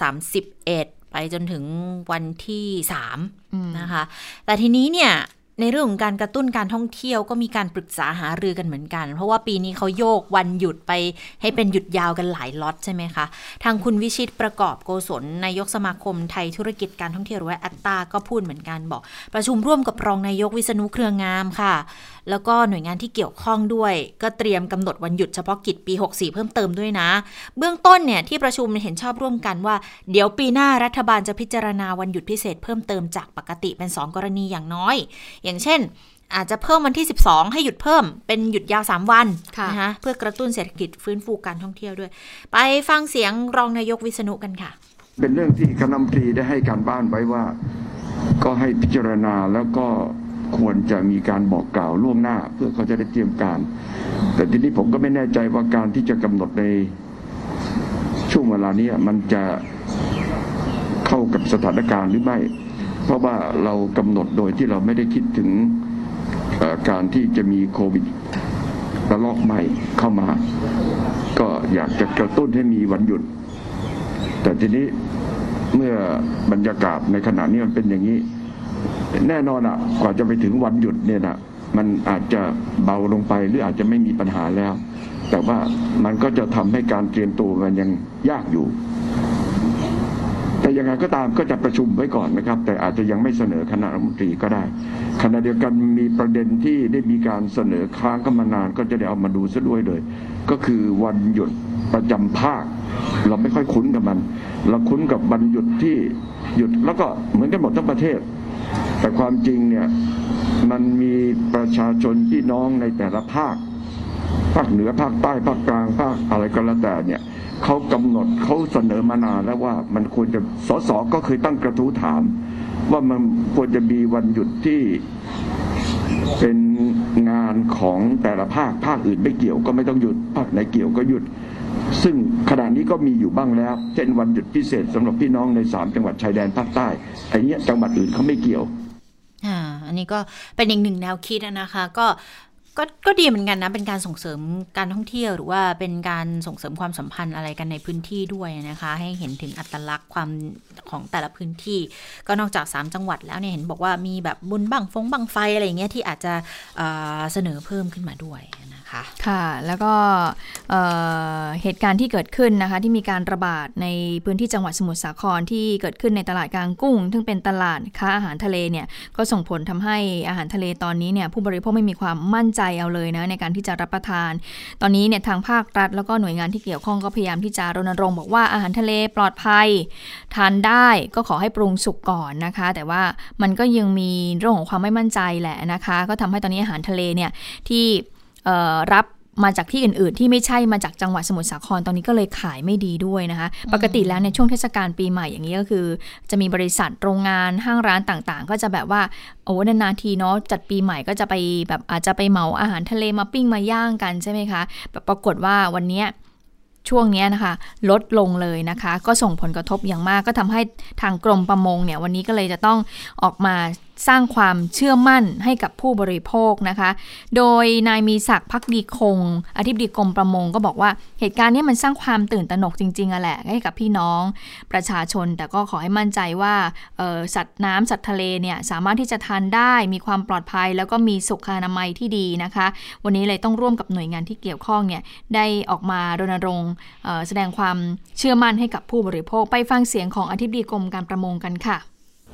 Speaker 1: สามสิบเอ็ดไปจนถึงวันที่สาม
Speaker 2: อืม
Speaker 1: นะคะ แต่ทีนี้เนี่ย ในเรื่องของการกระตุ้นการท่องเที่ยวก็มีการปรึกษาหารือกันเหมือนกัน เพราะว่าปีนี้เขาโยกวันหยุดไปให้เป็นหยุดยาวกันหลายล็อตใช่ไหมคะ ทางคุณวิชิตประกอบโกศลนายกสมาคมไทยธุรกิจการท่องเที่ยวหรือว่าอัตตาก็พูดเหมือนกันบอก ประชุมร่วมกับรองนายกวิษณุเครืองามค่ะแล้วก็หน่วยงานที่เกี่ยวข้องด้วย ก็เตรียมกำหนดวันหยุดเฉพาะกิจปี 64 เพิ่มเติมด้วยนะ เบื้องต้นเนี่ยที่ประชุมเห็นชอบร่วมกันว่า เดี๋ยวปีหน้ารัฐบาลจะพิจารณาวันหยุดพิเศษเพิ่มเติมจากปกติเป็น 2 กรณีอย่างน้อย อย่างเช่นอาจจะเพิ่มวันที่ 12 ให้หยุดเพิ่มเป็นหยุดยาว 3 วัน
Speaker 2: ค่ะ
Speaker 1: นะคะเพื่อกระตุ้นเศรษฐกิจฟื้นฟูการท่องเที่ยวด้วย ไปฟังเสียงรองนายกวิษณุกันค่ะ
Speaker 8: เป็นเรื่องที่คณะรัฐมนตรีได้ให้การบ้านไว้ว่า ก็ให้พิจารณาแล้วก็ ควรจะมีการบอกกล่าวล่วงหน้า เพื่อเขาจะได้เตรียมการ แต่ทีนี้ผมก็ไม่แน่ใจว่าการที่จะกำหนดในช่วงเวลานี้มันจะเข้ากับสถานการณ์หรือไม่ เพราะว่าเรากำหนดโดยที่เราไม่ได้คิดถึงการที่จะมีโควิดระลอกใหม่เข้ามา ก็อยากจะกระตุ้นให้มีวันหยุด แต่ทีนี้เมื่อบรรยากาศในขณะนี้มันเป็นอย่างนี้ แน่นอนอะกว่าจะไปถึงวันหยุดเนี่ยนะมันอาจจะเบาลงไปหรืออาจจะไม่มีปัญหาแล้ว แต่ว่ามันก็จะทำให้การเตรียมตัวมันยังยากอยู่ แต่ยังไงก็ตามก็จะประชุมไว้ก่อนนะครับ แต่อาจจะยังไม่เสนอคณะรัฐมนตรีก็ได้ขณะเดียวกันมีประเด็นที่ได้มีการเสนอค้างกันมานานก็จะได้เอามาดูซะด้วยเลย ก็คือวันหยุดประจำภาค เราไม่ค่อยคุ้นกับมัน เราคุ้นกับวันหยุดที่หยุดแล้วก็เหมือนกันหมดทั้งประเทศ แต่ความจริงเนี่ยมันมีประชาชนพี่น้องในแต่ละภาค ภาคเหนือภาคใต้ภาคกลางภาคอะไรก็แล้วแต่เนี่ยเขากำหนดเขาเสนอมานานแล้วว่ามันควรจะสสก็เคยตั้งกระทู้ถาม ว่ามันควรจะมีวันหยุดที่เป็นงานของแต่ละภาคภาคอื่นไม่เกี่ยวก็ไม่ต้องหยุด ภาคไหนเกี่ยวก็หยุด ซึ่งขณะนี้ก็มีอยู่บ้างแล้ว เช่นวันหยุดพิเศษสำหรับพี่น้องในสามจังหวัดชายแดนภาคใต้ไอ้เนี้ยจังหวัดอื่นเขาไม่เกี่ยว
Speaker 1: อ่าอันนี้ก็เป็นอีกหนึ่งแนวคิดนะคะ ก็ก็ก็ดีเหมือนกันนะ เป็นการส่งเสริมการท่องเที่ยวหรือว่าเป็นการส่งเสริมความสัมพันธ์อะไรกันในพื้นที่ด้วยนะคะ ให้เห็นถึงอัตลักษณ์ความของแต่ละพื้นที่ ก็นอกจาก 3 จังหวัดแล้วเนี่ยเห็นบอกว่ามีแบบบุญบังฟงบังไฟอะไรอย่างเงี้ยที่อาจจะเสนอเพิ่มขึ้นมาด้วยนะ คะ
Speaker 2: ค่ะ แล้วก็เหตุการณ์ที่เกิดขึ้นนะคะ ที่มีการระบาดในพื้นที่จังหวัดสมุทรสาครที่เกิดขึ้นในตลาดกลางกุ้ง ซึ่งเป็นตลาดค้าอาหารทะเลเนี่ยก็ส่งผลทำให้อาหารทะเลตอนนี้เนี่ยผู้บริโภคไม่มีความมั่นใจเอาเลยนะในการที่จะรับประทาน ตอนนี้เนี่ยทางภาครัฐแล้วก็หน่วยงานที่เกี่ยวข้องก็พยายามที่จะรณรงค์บอกว่าอาหารทะเลปลอดภัย ทานได้ก็ขอให้ปรุงสุกก่อนนะคะ แต่ว่ามันก็ยังมีเรื่องของความไม่มั่นใจแหละนะคะ ก็ทำให้ตอนนี้อาหารทะเลเนี่ยที่ รับมาจากที่อื่นๆ ที่ไม่ใช่มาจากจังหวัดสมุทรสาครตอนนี้ก็เลยขายไม่ดีด้วยนะคะ ปกติแล้วในช่วงเทศกาลปีใหม่อย่างนี้ก็คือ จะมีบริษัทโรงงานห้างร้านต่างๆ ก็จะแบบว่าโอ้นานๆทีเนาะจัดปีใหม่ก็จะไปแบบอาจจะไปเหมาอาหารทะเลมาปิ้งมาย่างกันใช่ไหมคะแบบปรากฏว่าวันนี้ช่วงนี้นะคะ ลดลงเลยนะคะ ก็ส่งผลกระทบอย่างมากก็ทำให้ทางกรมประมงเนี่ยวันนี้ก็เลยจะต้องออกมา สร้างความเชื่อมั่นให้กับผู้บริโภคนะคะ โดยนายมีศักดิ์พักดีคง อธิบดีกรมประมงก็บอกว่าเหตุการณ์นี้มันสร้างความตื่นตระหนกจริงๆอะแหละให้กับพี่น้องประชาชน แต่ก็ขอให้มั่นใจว่าสัตว์น้ำสัตว์ทะเลเนี่ยสามารถที่จะทานได้มีความปลอดภัย แล้วก็มีสุขอนามัยที่ดีนะคะ วันนี้เลยต้องร่วมกับหน่วยงานที่เกี่ยวข้องเนี่ยได้ออกมารณรงค์แสดงความเชื่อมั่นให้กับผู้บริโภค ไปฟังเสียงของอธิบดีกรมการประมงกันค่ะ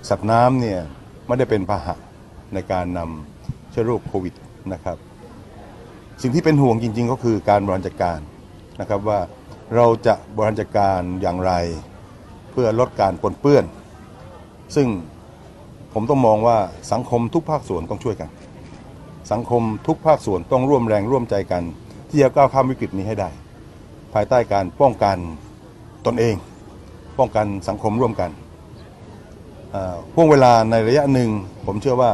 Speaker 9: สัตว์น้ำเนี่ย ไม่ได้เป็นพาหะในการนำเชื้อโรคโควิดนะครับ สิ่งที่เป็นห่วงจริง ๆ ก็คือการบริหารจัดการนะครับว่าเราจะบริหารจัดการอย่างไร เพื่อลดการปนเปื้อน ซึ่งผมต้องมองว่าสังคมทุกภาคส่วนต้องช่วยกัน สังคมทุกภาคส่วนต้องร่วมแรงร่วมใจกัน ที่จะก้าวข้ามวิกฤตนี้ให้ได้ ภายใต้การป้องกันตนเอง ป้องกันสังคมร่วมกัน ห่วงเวลาในระยะหนึ่ง ผมเชื่อว่า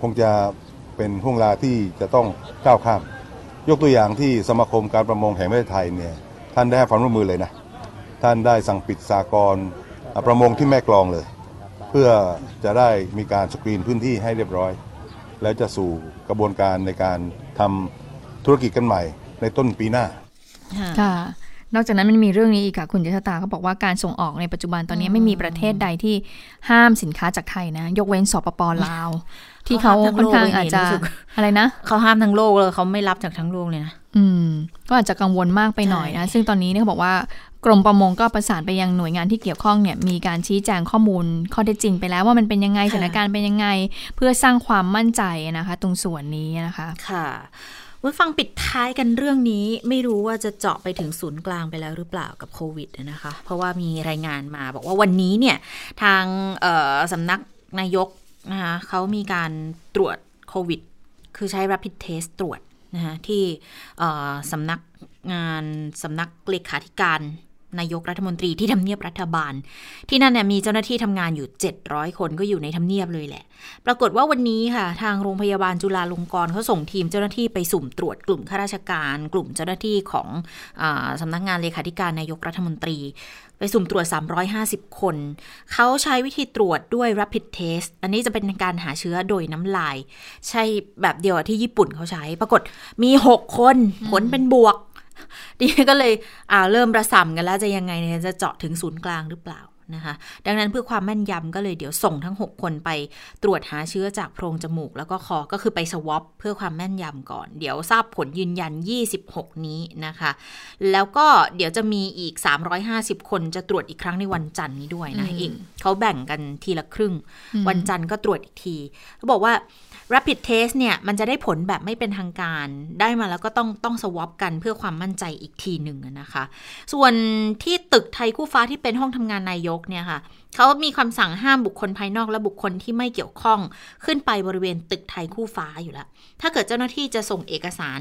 Speaker 9: คงจะเป็นห่วงเวลาที่จะต้องก้าวข้าม ยกตัวอย่างที่สมาคมการประมงแห่งประเทศไทยเนี่ยท่านได้ให้ความร่วมมือเลยนะ ท่านได้สั่งปิดสากรประมงที่แม่กลองเลย เพื่อจะได้มีการสกรีนพื้นที่ให้เรียบร้อย แล้วจะสู่กระบวนการในการทำธุรกิจกันใหม่ในต้นปีหน้า
Speaker 2: ค่ะ นอกจากนั้นมันมีเรื่องนี้อีกค่ะคุณเจษตาเขาบอกว่าการส่งออกในปัจจุบันตอนนี้ไม่มีประเทศใดที่ห้ามสินค้าจากไทยนะ ยกเว้นสปปลาว ที่เขาค่อนข้างอาจจะอะไรนะ
Speaker 1: เขาห้ามทั้งโลกเลยเขาไม่รับจากทั้งโลกเลยนะ
Speaker 2: อืม ก็อาจจะกังวลมากไปหน่อยนะ ซึ่งตอนนี้เนี่ยเขาบอกว่ากรมประมงก็ประสานไปยังหน่วยงานที่เกี่ยวข้องเนี่ยมีการชี้แจงข้อมูลข้อเท็จจริงไปแล้วว่ามันเป็นยังไงสถานการณ์เป็นยังไง เพื่อสร้างความมั่นใจนะคะ ตรงส่วนนี้นะคะ
Speaker 1: ค่ะ คุณฟังปิดท้ายกันเรื่องนี้ไม่รู้ว่าจะเจาะไปถึงศูนย์กลางไปแล้วหรือเปล่ากับโควิดนะคะ เพราะว่ามีรายงานมาบอกว่าวันนี้เนี่ย ทางสำนักนายกนะคะเขามีการตรวจโควิด คือใช้ rapid test ตรวจนะคะที่สำนักงานสำนักเลขาธิการ นายกรัฐมนตรีที่ทำเนียบรัฐบาล ที่นั่นเนี่ยมีเจ้าหน้าที่ทำงานอยู่ 700 คนก็อยู่ในทำเนียบเลยแหละ ปรากฏว่าวันนี้ค่ะ ทางโรงพยาบาลจุฬาลงกรณ์เขาส่งทีมเจ้าหน้าที่ไปสุ่มตรวจกลุ่มข้าราชการ กลุ่มเจ้าหน้าที่ของอสำนักงานเลขาธิการนายกรัฐมนตรี ไปสุ่มตรวจ 350 คน เขาใช้วิธีตรวจด้วย rapid test อันนี้จะเป็นการหาเชื้อโดยน้ำลาย ใช่แบบเดียวที่ญี่ปุ่นเขาใช้ ปรากฏมี 6 คนผลเป็นบวก ดิก็เลยอ่าเริ่มระสำกันแล้วจะยังไงเนี่ยจะเจาะถึงศูนย์กลางหรือเปล่านะคะ ดังนั้นเพื่อความแม่นยำก็เลยเดี๋ยวส่งทั้ง 6 คนไปตรวจหาเชื้อจากโพรงจมูก แล้วก็คอก็คือไปสวอปเพื่อความแม่นยำก่อน เดี๋ยวทราบผลยืนยัน 26 นี้นะคะ แล้วก็เดี๋ยวจะมีอีก 350 คนจะตรวจอีกครั้งในวันจันทร์นี้ด้วยนะเองเขาแบ่งกันทีละครึ่ง วันจันทร์ก็ตรวจอีกทีเขาบอกว่า rapid test เนี่ยมันจะได้ผลแบบไม่เป็นทางการ ได้มาแล้วก็ต้องต้องสวอปกันเพื่อความมั่นใจอีกทีหนึ่งนะคะ ส่วนที่ตึกไทยคู่ฟ้าที่เป็นห้องทำงานนายกเนี่ยค่ะเขามีคำสั่งห้ามบุคคลภายนอกและบุคคลที่ไม่เกี่ยวข้องขึ้นไปบริเวณตึกไทยคู่ฟ้าอยู่แล้ว ถ้าเกิดเจ้าหน้าที่จะส่งเอกสาร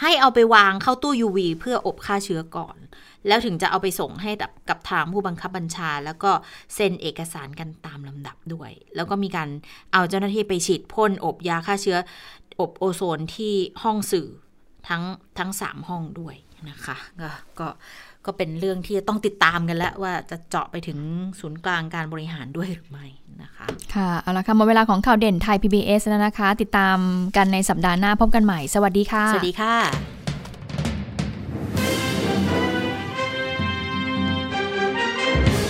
Speaker 1: ให้เอาไปวางเข้าตู้ UV เพื่ออบฆ่าเชื้อก่อน แล้วถึงจะเอาไปส่งให้กับกับทางผู้บังคับบัญชา แล้วก็เซ็นเอกสารกันตามลำดับด้วย แล้วก็มีการเอาเจ้าหน้าที่ไปฉีดพ่นอบยาฆ่าเชื้อ อบโอโซนที่ห้องสื่อทั้งทั้งสามห้องด้วยนะคะก็ก็ก็เป็นเรื่องที่จะต้องติดตามกันแล้วว่าจะเจาะไปถึงศูนย์กลางการบริหารด้วยหรือไม่นะคะ
Speaker 2: ค่ะเอาละค่ะหมดเวลาของข่าวเด่นไทย PBS แล้วนะคะ ติดตามกันในสัปดาห์หน้าพบกันใหม่ สวัสดีค่ะ
Speaker 1: สวัสดีค่ะ